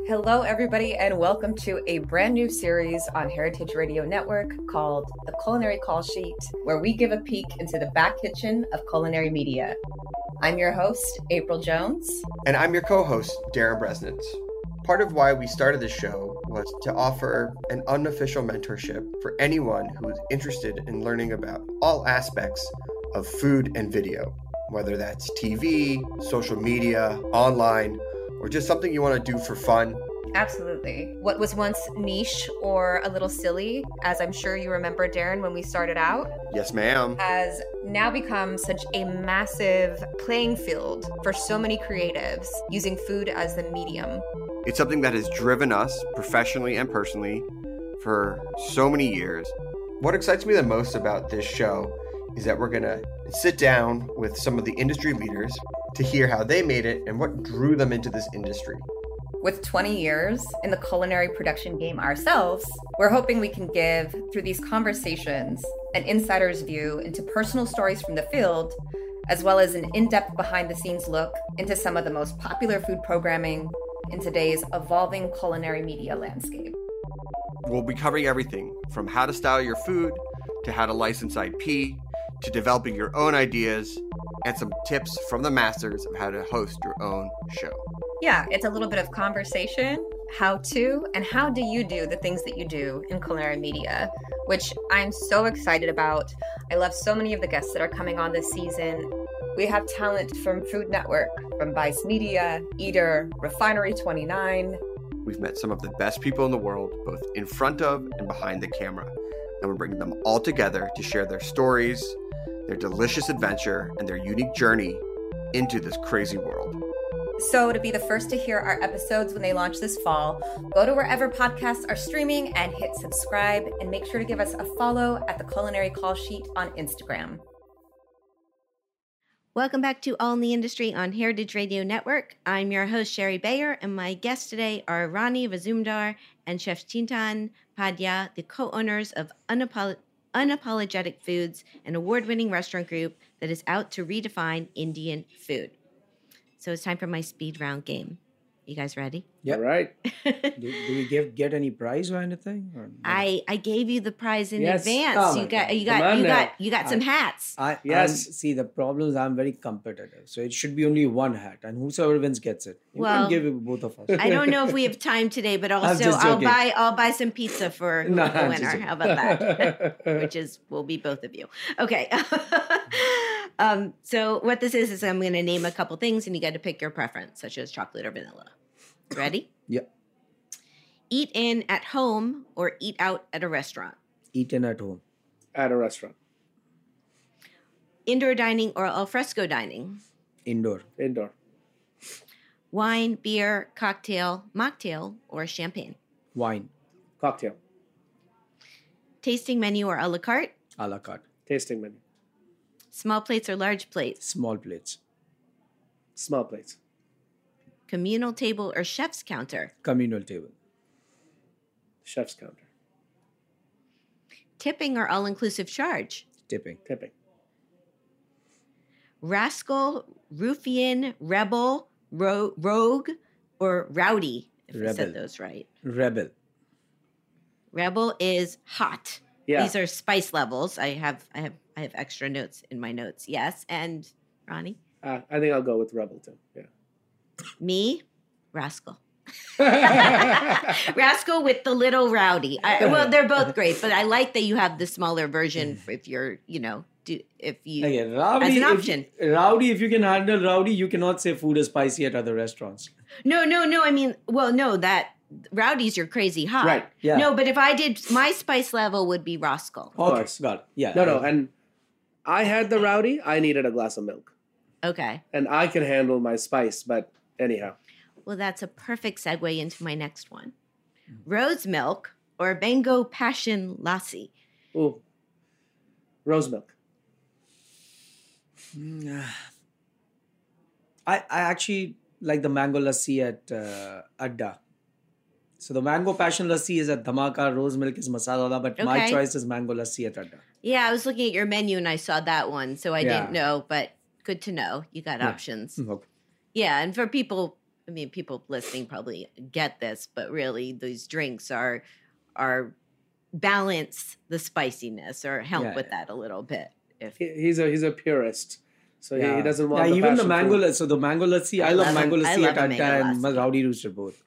Hello, everybody, and welcome to a brand new series on Heritage Radio Network called The Culinary Call Sheet, where we give a peek into the back kitchen of culinary media. I'm your host, April Jones. And I'm your co host, Darren Bresnitz. Part of why we started this show was to offer an unofficial mentorship for anyone who is interested in learning about all aspects of food and video, whether that's TV, social media, online, or just something you want to do for fun Absolutely. What was once niche or a little silly, as I'm sure you remember, Darren, when we started out. Yes, ma'am. Has now become such a massive playing field for so many creatives using food as the medium. It's something that has driven us professionally and personally for so many years. What excites me the most about this show is that we're going to sit down with some of the industry leaders to hear how they made it and what drew them into this industry. With 20 years in the culinary production game ourselves, we're hoping we can give, through these conversations, an insider's view into personal stories from the field, as well as an in depth behind the scenes look into some of the most popular food programming in today's evolving culinary media landscape. We'll be covering everything from how to style your food to how to license IP to developing your own ideas and some tips from the masters of how to host your own show. Yeah, it's a little bit of conversation, how to, and how do you do the things that you do in culinary media, which I'm so excited about. I love so many of the guests that are coming on this season. We have talent from Food Network, from Vice Media, Eater, Refinery 29. We've met some of the best people in the world, both in front of and behind the camera, and we're bringing them all together to share their stories, their delicious adventure, and their unique journey into this crazy world. So, to be the first to hear our episodes when they launch this fall, go to wherever podcasts are streaming and hit subscribe, and make sure to give us a follow at the Culinary Call Sheet on Instagram. Welcome back to All in the Industry on Heritage Radio Network. I'm your host, Shari Bayer, and my guests today are Roni Mazumdar and Chef Chintan Pandya, the co owners of Unapolo- Unapologetic Foods, an award winning restaurant group that is out to redefine Indian food. So it's time for my speed round game. You guys ready? Yep. All right. Do, do we give get any prize or anything? Or no? I I gave you the prize in Yes. advance. Oh you my got God. you got you now. got you got some hats. I Yes. yes. see the problem is I'm very competitive, so it should be only one hat, and whosoever wins gets it. You Well, can give it both of us. I don't know if we have time today, but also I'll buy I'll buy some pizza for No, the winner. How about that? Which is will be both of you. Okay. Um, so what this is is I'm going to name a couple things, and you got to pick your preference, such as chocolate or vanilla. Ready? yep. Eat in at home or eat out at a restaurant. Eat in at home, At a restaurant, Indoor dining or al fresco dining. indoor, indoor, Wine, beer, cocktail, mocktail, or champagne. wine, cocktail, Tasting menu or a la carte. a la carte, tasting menu, Small plates or large plates. small plates, small plates, Communal table or chef's counter. communal table, chef's counter, Tipping or all inclusive charge. tipping, tipping, Rascal, ruffian, rebel, ro- rogue, or rowdy, if I said those right. rebel, Rebel is hot. yeah, These are spice levels. I have I have I have extra notes in my notes. Yes. And Ronnie? uh, I think I'll go with rebel too. Yeah. Me? Rascal. Rascal with the little rowdy. I, well, they're both great, but I like that you have the smaller version if you're, you know, do if you Okay, rowdy, as an if- option. rowdy, if you can handle rowdy, you cannot say food is spicy at other restaurants. No, no, no. I mean, well, no, that rowdy's your crazy hot. Right, yeah. No, but if I did my spice level would be Rascal. Okay, course. got it. Yeah. No, no, and I had the rowdy. I needed a glass of milk, Okay. and I can handle my spice. But anyhow, Well, that's a perfect segue into my next one. Rose milk or mango Passion Lassi. ooh, rose milk. I, I actually like the mango lassi at uh, Adda. So the mango passion lassi is at Dhamaka, rose milk is masala, wala, but my choice is mango lassi at Adda. Yeah, I was looking at your menu and I saw that one, so I Yeah. didn't know, but good to know. You got Yeah. options. Mm, okay. Yeah, and for people, I mean, people listening probably get this, but really, these drinks are are balance the spiciness or help Yeah, with that a little bit. If He, he's a he's a purist, so he, he doesn't want. Yeah, the even the passion mango fruit. So the mango lassi, I, I love love mango lassi at a mango Adda and lassi. Rowdy Rooster both.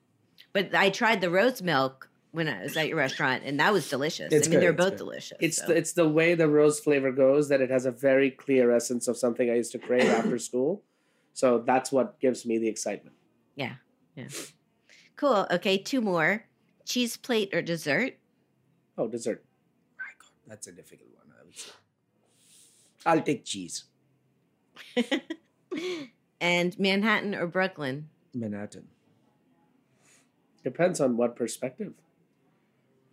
but I tried the rose milk when I was at your restaurant, and that was delicious. It's I mean, good, they're both good. delicious. It's so. the, it's the way the rose flavor goes that it has a very clear essence of something I used to crave after school. So that's what gives me the excitement. yeah, yeah. Cool. Okay, two more: cheese plate or dessert. Oh, dessert. My God, that's a difficult one. I would say. I'll take cheese. and Manhattan or Brooklyn. Manhattan. Depends on what perspective.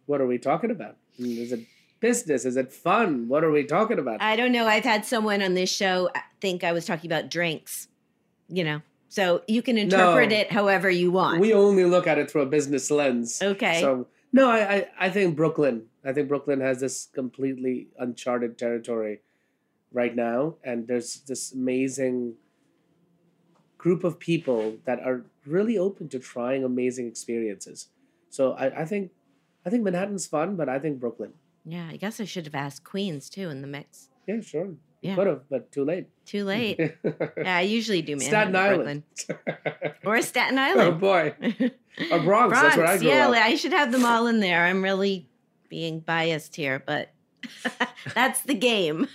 What are we talking about? Is it business? Is it fun? What are we talking about? I don't know. I've had someone on this show uh, think I was talking about drinks. You know, so you can interpret No. it however you want. we only look at it through a business lens. Okay. So no, I, I I think Brooklyn. I think Brooklyn has this completely uncharted territory right now, and there's this amazing group of people that are really open to trying amazing experiences. So I, I think I think Manhattan's fun, but I think Brooklyn. yeah, I guess I should have asked Queens too in the mix. Yeah, sure. You Yeah. could have, but too late. Too late. yeah, I usually do Manhattan Staten Island. Brooklyn or Staten oh, Island. oh boy. Or Bronx. That's where I grew yeah, up. I should have them all in there. I'm really being biased here, but that's the game.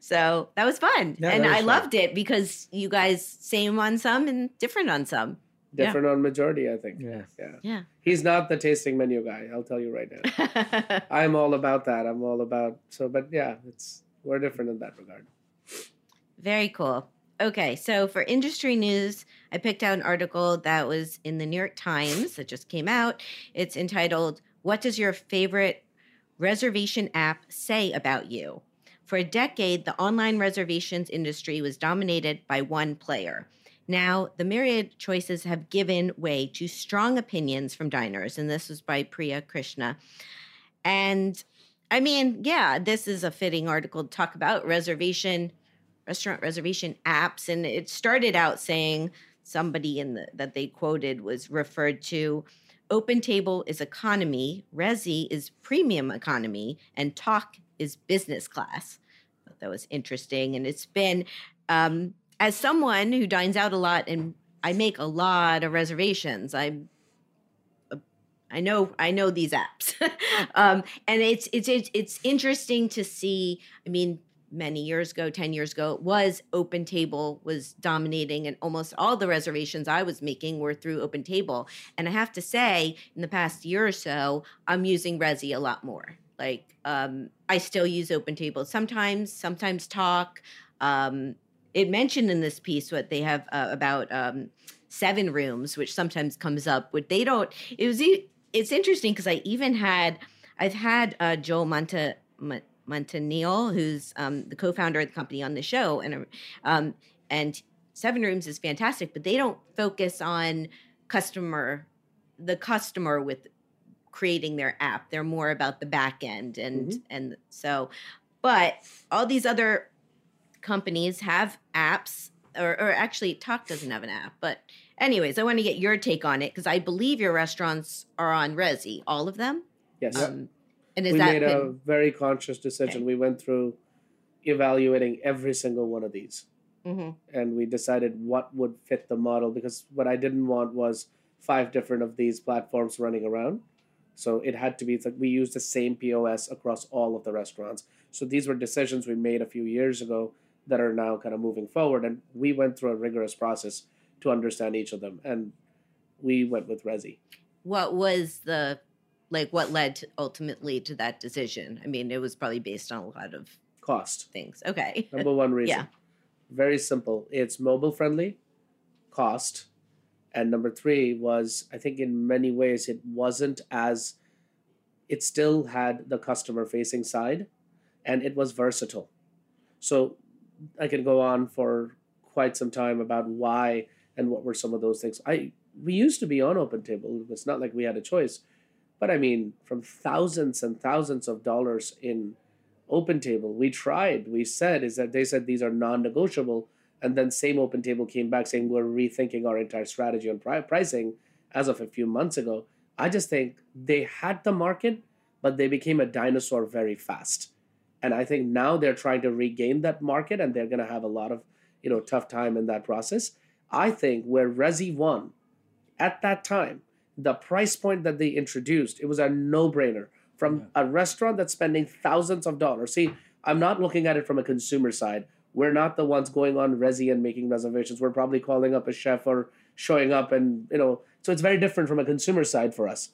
so that was fun. Yeah, and was I fun. loved it because you guys same on some and different on some. Yeah. Different on majority, I think. Yeah. Yeah. Yeah. He's not the tasting menu guy. I'll tell you right now. I'm all about that. I'm all about so, but yeah, it's we're different in that regard. Very cool. Okay, so for industry news, I picked out an article that was in the New York Times that just came out. It's entitled, What Does Your Favorite Reservation App Say About You? For a decade, the online reservations industry was dominated by one player. Now, the myriad choices have given way to strong opinions from diners, and this was by Priya Krishna. And I mean, yeah, this is a fitting article to talk about reservation, restaurant reservation apps. And it started out saying somebody in the that they quoted was referred to Open Table is economy, Resy is premium economy, and Tock is business class. That was interesting. And it's been, um, as someone who dines out a lot and I make a lot of reservations, I'm I know I know these apps, um, and it's, it's it's it's interesting to see. I mean, many years ago, ten years ago, it was Open Table was dominating, and almost all the reservations I was making were through Open Table. And I have to say, in the past year or so, I'm using Resy a lot more. Like um, I still use Open Table sometimes, sometimes Tock. Um, it mentioned in this piece what they have uh, about um, seven rooms, which sometimes comes up. What they don't. It was it's interesting because I even had I've had uh, Joel Monta. Montaniel, who's um, the co-founder of the company, on the show, and um, and Seven Rooms is fantastic, but they don't focus on customer, the customer with creating their app. They're more about the back end, and mm-hmm. and so, but all these other companies have apps, or, or actually, Tock doesn't have an app, but anyways, I want to get your take on it because I believe your restaurants are on Resy, all of them. Yes. Um, and is we that made been... a very conscious decision. Okay. We went through evaluating every single one of these, mm-hmm. and we decided what would fit the model because what I didn't want was five different of these platforms running around. So it had to be like we use the same POS across all of the restaurants. So these were decisions we made a few years ago that are now kind of moving forward, and we went through a rigorous process to understand each of them. And we went with Resy. What was the like what led to ultimately to that decision? I mean, it was probably based on a lot of cost things. Okay. Number one reason. yeah. Very simple. It's mobile friendly, cost. And number three was I think in many ways it wasn't as it still had the customer facing side and it was versatile. So I can go on for quite some time about why and what were some of those things. I we used to be on Open Table. It's not like we had a choice, but I mean, from thousands and thousands of dollars in Open Table, we tried. We said is that they said these are non-negotiable, and then same Open Table came back saying we're rethinking our entire strategy on pri- pricing as of a few months ago. I just think they had the market, but they became a dinosaur very fast. And I think now they're trying to regain that market, and they're going to have a lot of you know tough time in that process. I think where Resy won at that time, the price point that they introduced, it was a no brainer from yeah. a restaurant that's spending thousands of dollars. See, I'm not looking at it from a consumer side. We're not the ones going on Resy and making reservations. We're probably calling up a chef or showing up and, you know, so it's very different from a consumer side for us.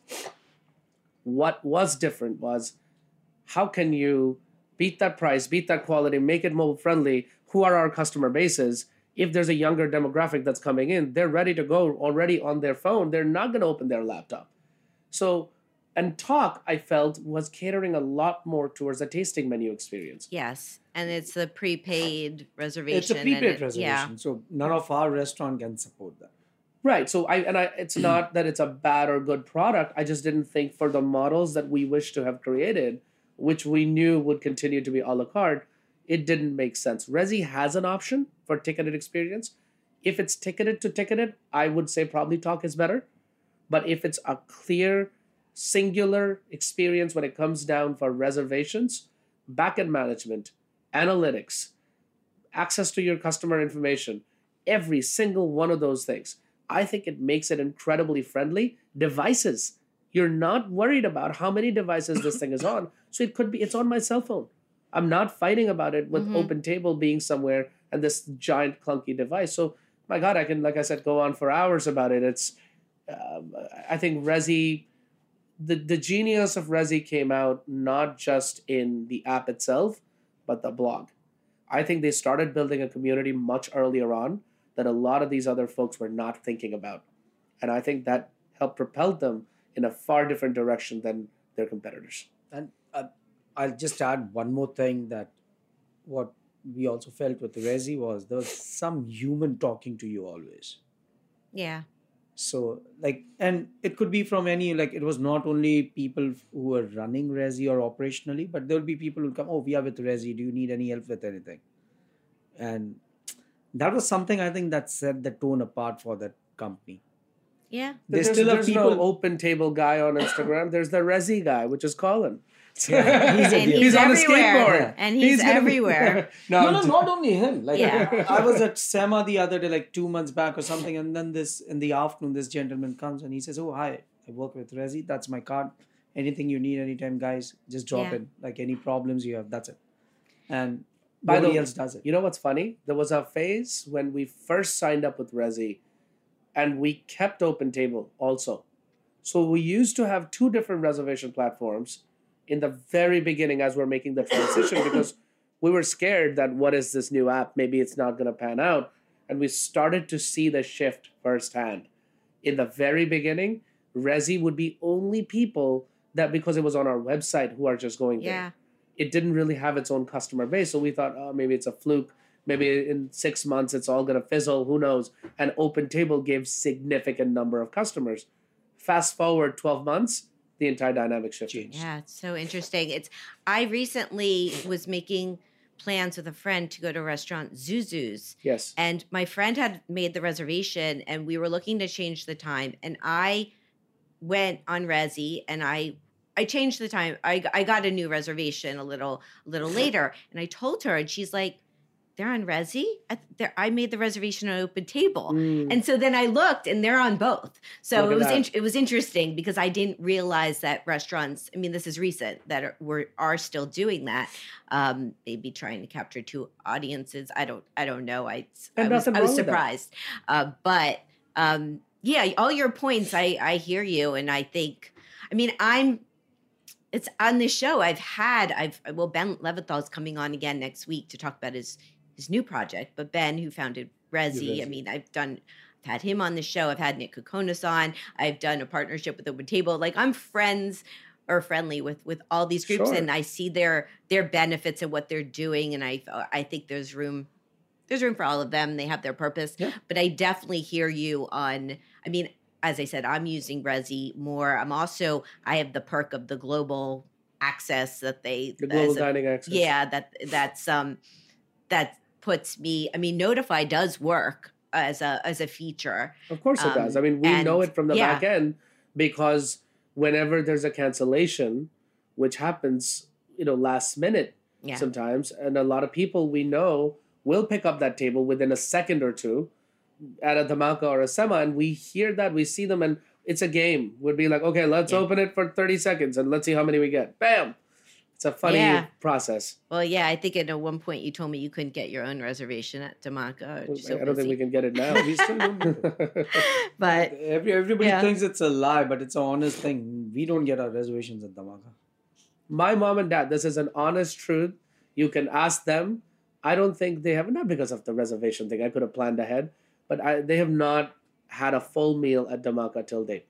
What was different was how can you beat that price, beat that quality, make it mobile friendly? Who are our customer bases? if there's a younger demographic that's coming in, they're ready to go already on their phone. They're not going to open their laptop. So, and Tock, I felt, was catering a lot more towards a tasting menu experience. Yes. And it's a prepaid reservation. It's a prepaid it, reservation. Yeah. So none of our restaurant can support that. Right. So I and I it's not that it's a bad or good product. I just didn't think for the models that we wish to have created, which we knew would continue to be a la carte, it didn't make sense. Resy has an option for ticketed experience. If it's ticketed to ticketed, I would say probably Tock is better. But if it's a clear, singular experience when it comes down for reservations, backend management, analytics, access to your customer information, every single one of those things, I think it makes it incredibly friendly. Devices, you're not worried about how many devices this thing is on. So it could be, it's on my cell phone. I'm not fighting about it with mm-hmm. open table being somewhere and this giant clunky device. So my God, I can, like I said, go on for hours about it. It's, um, I think Resy, the the genius of Resy came out not just in the app itself, but the blog. I think they started building a community much earlier on that a lot of these other folks were not thinking about, and I think that helped propel them in a far different direction than their competitors. And uh, I'll just add one more thing that what we also felt with Resy was there was some human talking to you always. Yeah. So like, and it could be from any like it was not only people who were running Resy or operationally, but there will be people who come. Oh, we are with Resy. Do you need any help with anything? And that was something I think that set the tone apart for that company. Yeah. There's, There's, still a there's people. no open table guy on Instagram. There's the Resy guy, which is Colin. Yeah, he's And he's, He's on a everywhere. skateboard. And he's, gonna be- everywhere. no, no, no, not only him. Like Yeah. I was at Semma the other day, like two months back or something, and then this in the afternoon, this gentleman comes and he says, "Oh, hi, I work with Resy. That's my card. Anything you need, anytime, guys, just drop Yeah. in. Like any problems you have, that's it." And By the nobody way, else does it. You know what's funny? There was a phase when we first signed up with Resy and we kept open table also. So we used to have two different reservation platforms in the very beginning as we're making the transition because we were scared that what is this new app? Maybe it's not going to pan out. And we started to see the shift firsthand. In the very beginning, Resy would be only people that because it was on our website who are just going there Yeah. it didn't really have its own customer base. So we thought, oh, maybe it's a fluke. Maybe in six months it's all gonna fizzle. Who knows? And Open Table gave significant number of customers. Fast forward twelve months, the entire dynamic shifted. Changed. Yeah, it's so interesting. It's I recently was making plans with a friend to go to a restaurant Zuzu's Yes. and my friend had made the reservation and we were looking to change the time and I went on Resy and I I changed the time. I I got a new reservation a little a little later and I told her and she's like they're on Resy? I, they're, I made the reservation on Open Table. Mm. And so then I looked, and they're on both. So Look it was in, it was interesting because I didn't realize that restaurants. I mean, this is recent that are, were are still doing that. Um, maybe trying to capture two audiences. I don't I don't know. I I was, I was wrong with that. surprised, uh, but um, yeah, all your points. I I hear you, and I think. I mean, I'm. It's on this show. I've had. I've well, Ben Leventhal is coming on again next week to talk about his his new project. But Ben, who founded Resy, I mean, I've done. I've had him on the show. I've had Nick Kokonas on. I've done a partnership with Open Table. Like I'm friends or friendly with with all these groups, Sure. and I see their their benefits and what they're doing, and I I think there's room there's room for all of them. They have their purpose. Yeah. But I definitely hear you on. I mean, as I said, I'm using Resy more. I'm also I have the perk of the global access that they The global a- dining access. yeah that that's um that puts me. I mean, Notify does work as a as a feature. Of course it does. I Um, mean, we know it from the yeah. back end because whenever there's a cancellation, which happens, you know, last minute Yeah. sometimes, and a lot of people we know will pick up that table within a second or two at a Dhamaka or a Semma, and we hear that, we see them, and it's a game. We'd be like, okay, let's Yeah. open it for 30 seconds and let's see how many we get. Bam! It's a funny Yeah. process. Well, yeah, I think at one point you told me you couldn't get your own reservation at Dhamaka. You're so I don't think we can get it now. We still don't but Every, everybody Yeah. thinks it's a lie, but it's an honest thing. We don't get our reservations at Dhamaka. my mom and dad this is an honest truth you can ask them i don't think they have not because of the reservation thing i could have planned ahead but I, they have not had a full meal at Dhamaka till date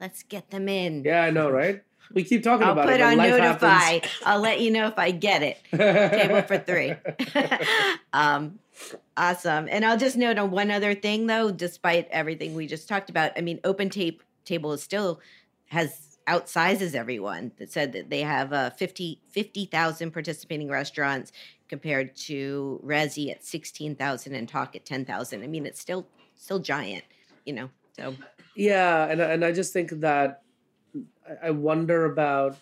let's get them in. yeah i know right we keep talking I'll about put it on notify. happens. I'll let you know if I get it. Table for three. um, awesome. And I'll just note on one other thing, though, despite everything we just talked about. I mean, Open Tape Table is still has outsizes everyone that said that they have uh, 50 50,000 participating restaurants compared to Resy at 16,000 and Tock at 10,000. I mean, it's still still giant, you know. So yeah and, and i just think that I- wonder about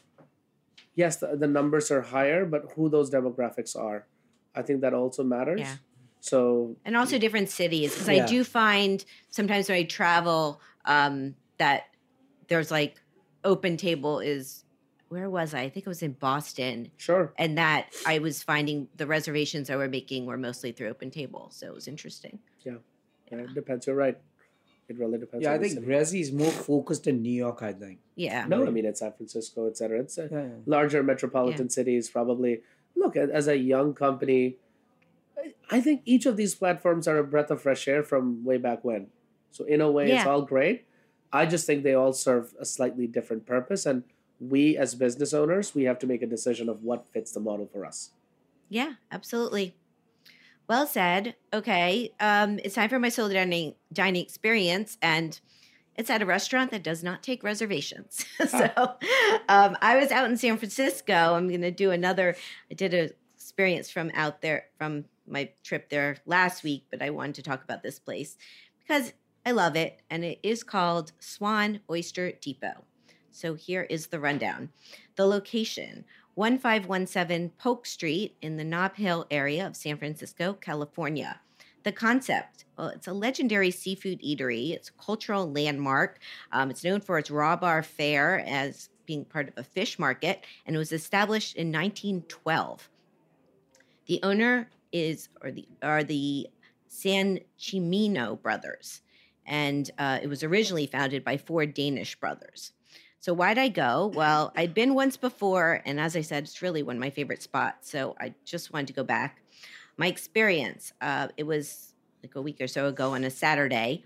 yes the, the numbers are higher but who those demographics are. I think that also matters. Yeah. so and also different cities because I do find sometimes when I travel um, that there's like open table is where was I? I think it was in Boston, sure. And that I was finding the reservations I were making were mostly through open table, so it was interesting. yeah, it depends. You're right it really depends Yeah, on I think city. Resy is more focused in New York, I think. Yeah, No, I mean it's San Francisco, et cetera. It's a Yeah, yeah. larger metropolitan cities. Probably look as a young company. I- I think each of these platforms are a breath of fresh air from way back when. So in a way, it's all great. I just think they all serve a slightly different purpose, and we as business owners, we have to make a decision of what fits the model for us. yeah, absolutely. Well said. Okay, um, it's time for my solo dining dining experience, and it's at a restaurant that does not take reservations. so um, I was out in San Francisco. I'm going to do another. I did a experience from out there from my trip there last week, but I wanted to talk about this place because I love it, and it is called Swan Oyster Depot. So here is the rundown. The location 1517 Polk Street in the Nob Hill area of San Francisco, California. The concept well, it's a legendary seafood eatery. It's a cultural landmark. Um, it's known for its raw bar fare as being part of a fish market, and it was established in 1912. The owner is or the are the San Cimino brothers, and uh, it was originally founded by four Danish brothers. So why'd I go? Well, I'd been once before, and as I said, it's really one of my favorite spots. So I just wanted to go back. My experience, uh, it was like a week or so ago on a Saturday.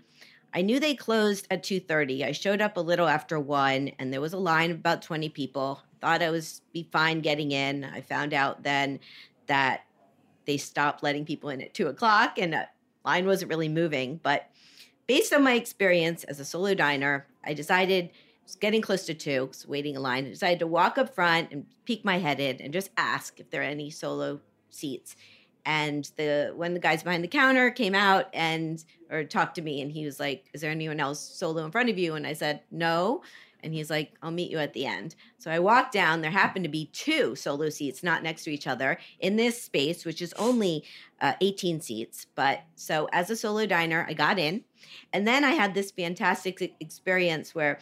I knew they closed at 2:30. I showed up a little after 1 and there was a line of about 20 people. Thought I was be fine getting in. I found out then that they stopped letting people in at 2 o'clock and the line wasn't really moving. But based on my experience as a solo diner, I decided was getting close to two, was waiting in line. Decided to walk up front and peek my head in and just ask if there are any solo seats. And the when the guys behind the counter came out and or talked to me, and he was like, "Is there anyone else solo in front of you?" And I said, "No." And he's like, I'll meet you at the end. So I walked down. There happened to be two solo seats, not next to each other, in this space, which is only uh, 18 seats. But so as a solo diner, I got in. And then I had this fantastic experience where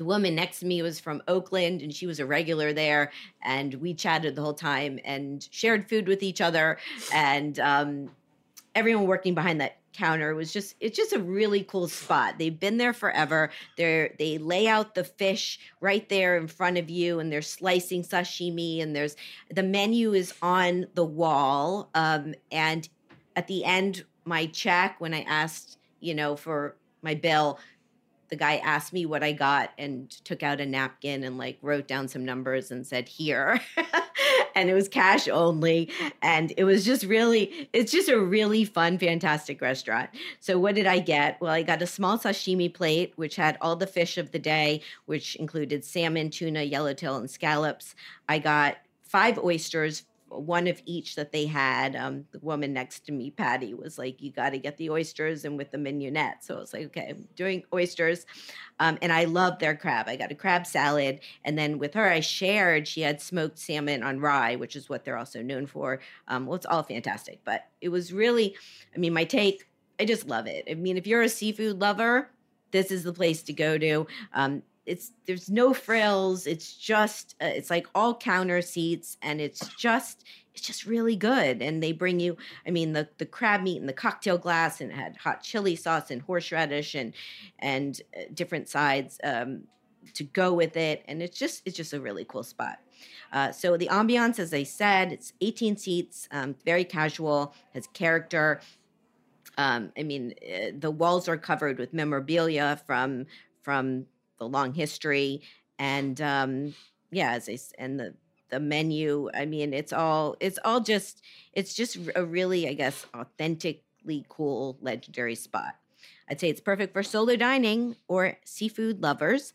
the woman next to me was from Oakland and she was a regular there. And we chatted the whole time and shared food with each other. And um, everyone working behind that counter was just it's just a really cool spot they've been there forever they're they lay out the fish right there in front of you and they're slicing sashimi and there's the menu is on the wall um, and at the end my check when i asked you know for my bill the guy asked me what I got and took out a napkin and like wrote down some numbers and said here. and it was cash only. And it was just really, it's just a really fun, fantastic restaurant. So, what did I get? Well, I got a small sashimi plate, which had all the fish of the day, which included salmon, tuna, yellowtail, and scallops. I got five oysters one of each that they had. Um, the woman next to me, Patty, was like, "You got to get the oysters and with the mignonette." So I was like, "Okay, I'm doing oysters," um, and I love their crab. I got a crab salad, and then with her, I shared. She had smoked salmon on rye, which is what they're also known for. Um, well, it's all fantastic, but it was really, I mean, my take. I just love it. I mean, if you're a seafood lover, this is the place to go to. Um, it's there's no frills it's just uh, it's like all counter seats and it's just it's just really good. And they bring you i mean the the crab meat in the cocktail glass and it had hot chili sauce and horseradish and and uh, different sides um, to go with it. And it's just it's just a really cool spot. Uh, so the ambiance as i said it's 18 seats um, very casual has character. Um, I mean, uh, the walls are covered with memorabilia from from the long history and um yeah as I, and the the menu i mean it's all it's all just it's just a really i guess authentically cool legendary spot. I'd say it's perfect for solo dining or seafood lovers.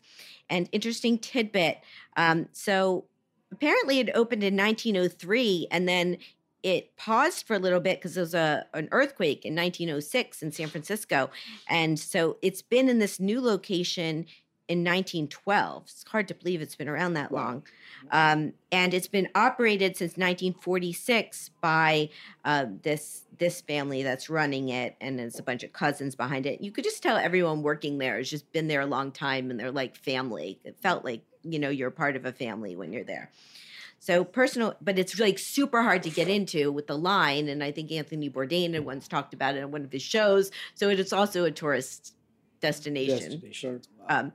And interesting tidbit um, so apparently it opened in 1903 and then it paused for a little bit because there was a an earthquake in 1906 in San Francisco, and so it's been in this new location in 1912. It's hard to believe it's been around that long. Um, and it's been operated since 1946 by uh, this this family that's running it, and there's a bunch of cousins behind it. You could just tell everyone working there has just been there a long time, and they're like family. It felt like you know you're part of a family when you're there. So personal, but it's like super hard to get into with the line. And I think Anthony Bourdain had once talked about it in one of his shows. So it is also a tourist destination. destination. Um,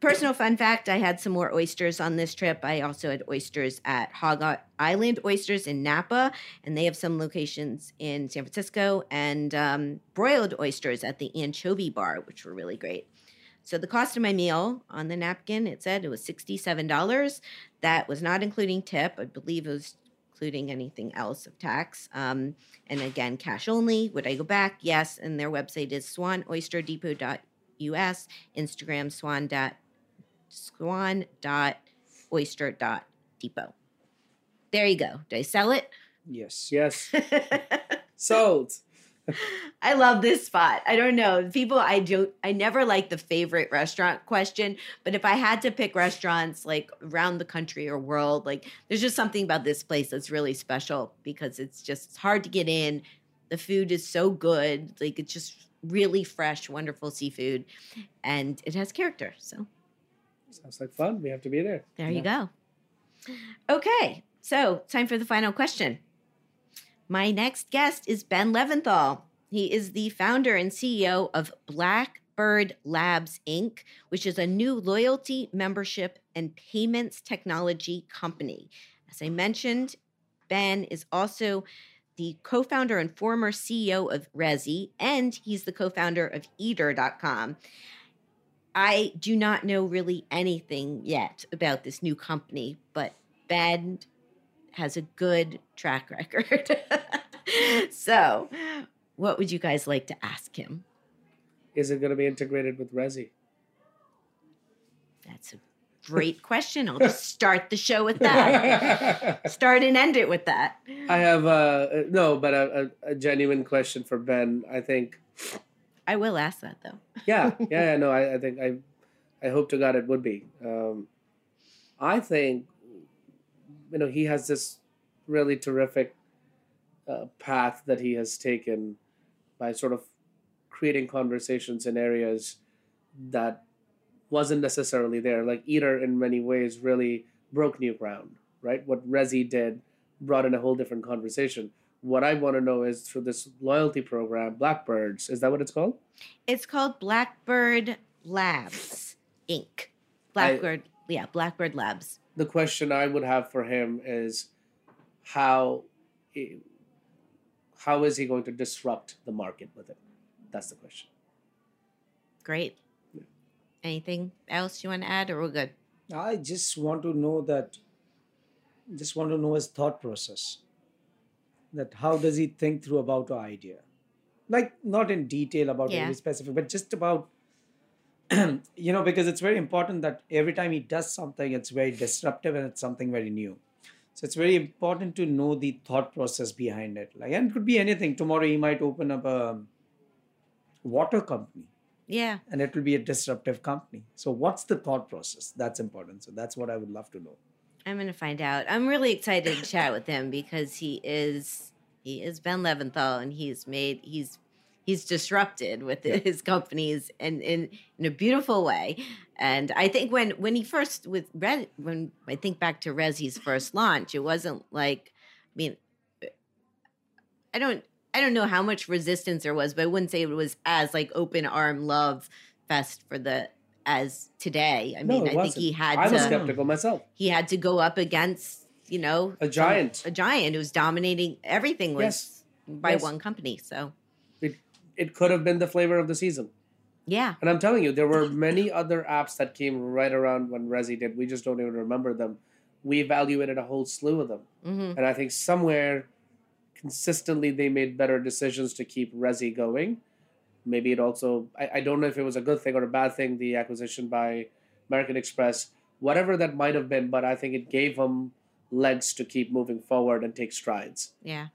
personal fun fact I had some more oysters on this trip. I also had oysters at Hog Island Oysters in Napa, and they have some locations in San Francisco, and um, broiled oysters at the Anchovy Bar, which were really great. So the cost of my meal on the napkin, it said it was $67. That was not including tip. I believe it was including anything else of tax. Um, and again, cash only. Would I go back? Yes. And their website is swanoysterdepot.us, Instagram swan dot swan dot oyster dot depot. There you go. Did I sell it? Yes. Yes. Sold. I love this spot. I don't know. People I don't I never like the favorite restaurant question, but if I had to pick restaurants like around the country or world, like there's just something about this place that's really special because it's just it's hard to get in. The food is so good. Like it's just really fresh, wonderful seafood and it has character. So Sounds like fun. We have to be there. there you go. Okay, so time for the final question. My next guest is Ben Leventhal. He is the founder and CEO of Blackbird Labs Inc., which is a new loyalty, membership, and payments technology company. As I mentioned, Ben is also the co founder and former CEO of Resy, and he's the co founder of Eater.com. I do not know really anything yet about this new company, but Ben has a good track record. so, what would you guys like to ask him? Is it going to be integrated with Resy? That's a great question. I'll just start the show with that. Start and end it with that. I have uh no, but a, a, a genuine question for Ben. I think I will ask that though. yeah, yeah, yeah, no, I, I think I I hope to God it would be. Um I think you know he has this really terrific uh, path that he has taken by sort of creating conversations in areas that wasn't necessarily there. Like Eater, in many ways, really broke new ground. Right, what Resy did brought in a whole different conversation. What I want to know is through this loyalty program, Blackbirds, is that what it's called? It's called Blackbird Labs Inc. Blackbird, yeah, Blackbird Labs. The question I would have for him is how how is he going to disrupt the market with it? That's the question. Great. Anything else you want to add, or we're good? I just want to know that, just want to know his thought process. That how does he think through about an idea? Like, not in detail about Yeah. very specific, but just about, you know, because it's very important that every time he does something, it's very disruptive and it's something very new. So it's very important to know the thought process behind it. Like, and it could be anything. Tomorrow he might open up a water company Yeah. and it will be a disruptive company. So, what's the thought process? That's important. So, that's what I would love to know. I'm gonna find out. I'm really excited to chat with him because he is he is Ben Leventhal and he's made he's he's disrupted with his companies and in in a beautiful way. And I think when when he first with Red when I think back to Resy's first launch, it wasn't like I mean I don't I don't know how much resistance there was, but I wouldn't say it was as like open arm love fest for the as today. I mean, it I think he had I'm to skeptical myself. he had to go up against you know A giant. a giant who's dominating everything was Yes. by Yes. one company so It could have been the flavor of the season. yeah And I'm telling you, there were many other apps that came right around when Resy did. We just don't even remember them. We evaluated a whole slew of them. hmm And I think somewhere consistently they made better decisions to keep Resy going. Maybe it also, I, I don't know if it was a good thing or a bad thing, the acquisition by American Express, whatever that might have been, but I think it gave them legs to keep moving forward and take strides. yeah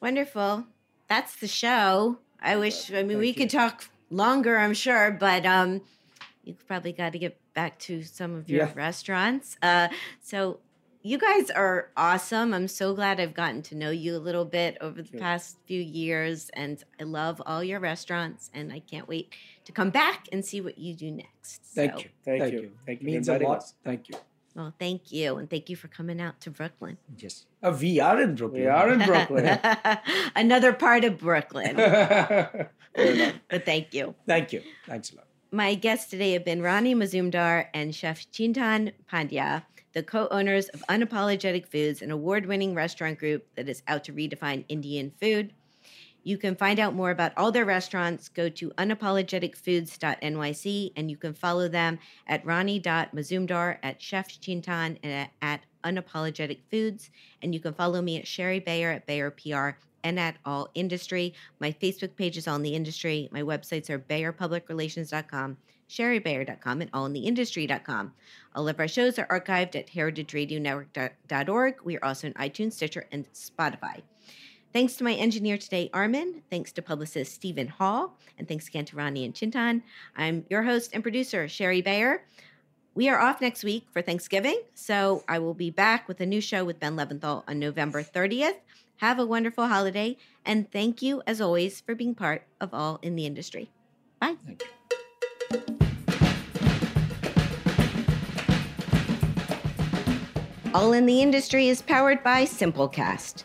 wonderful that's the show i wish i mean we Thank could talk longer i'm sure but um you probably got to get back to some of your Yeah. restaurants uh so you guys are awesome. I'm so glad I've gotten to know you a little bit over the you. past few years, and I love all your restaurants, and I can't wait to come back and see what you do next. Thank So, you. Thank you. Thank you for Means a lot. us. Thank you. Well, thank you, and thank you for coming out to Brooklyn. Yes. Uh, we are in Brooklyn. We are in Brooklyn. Another part of Brooklyn. But thank you. Thank you. Thanks a lot. My guests today have been Roni Mazumdar and Chef Chintan Pandya, the co owners of Unapologetic Foods, an award winning restaurant group that is out to redefine Indian food. You can find out more about all their restaurants. Go to unapologeticfoods.nyc and you can follow them at Roni.Mazumdar, at Chef Chintan, and at, at Unapologetic Foods. And you can follow me at Shari Bayer at Bayer PR and at All Industry. My Facebook page is All in the Industry. My websites are BayerPublicRelations.com, sharibayer.com, and allintheindustry.com. All of our shows are archived at heritageradionetwork.org. We are also on iTunes, Stitcher, and Spotify. Thanks to my engineer today, Armin. Thanks to publicist Stephen Hall. And thanks again to Roni and Chintan. I'm your host and producer, Shari Bayer. We are off next week for Thanksgiving, so I will be back with a new show with Ben Leventhal on November 30th. Have a wonderful holiday, and thank you, as always, for being part of All in the Industry. Bye. All in the Industry is powered by Simplecast.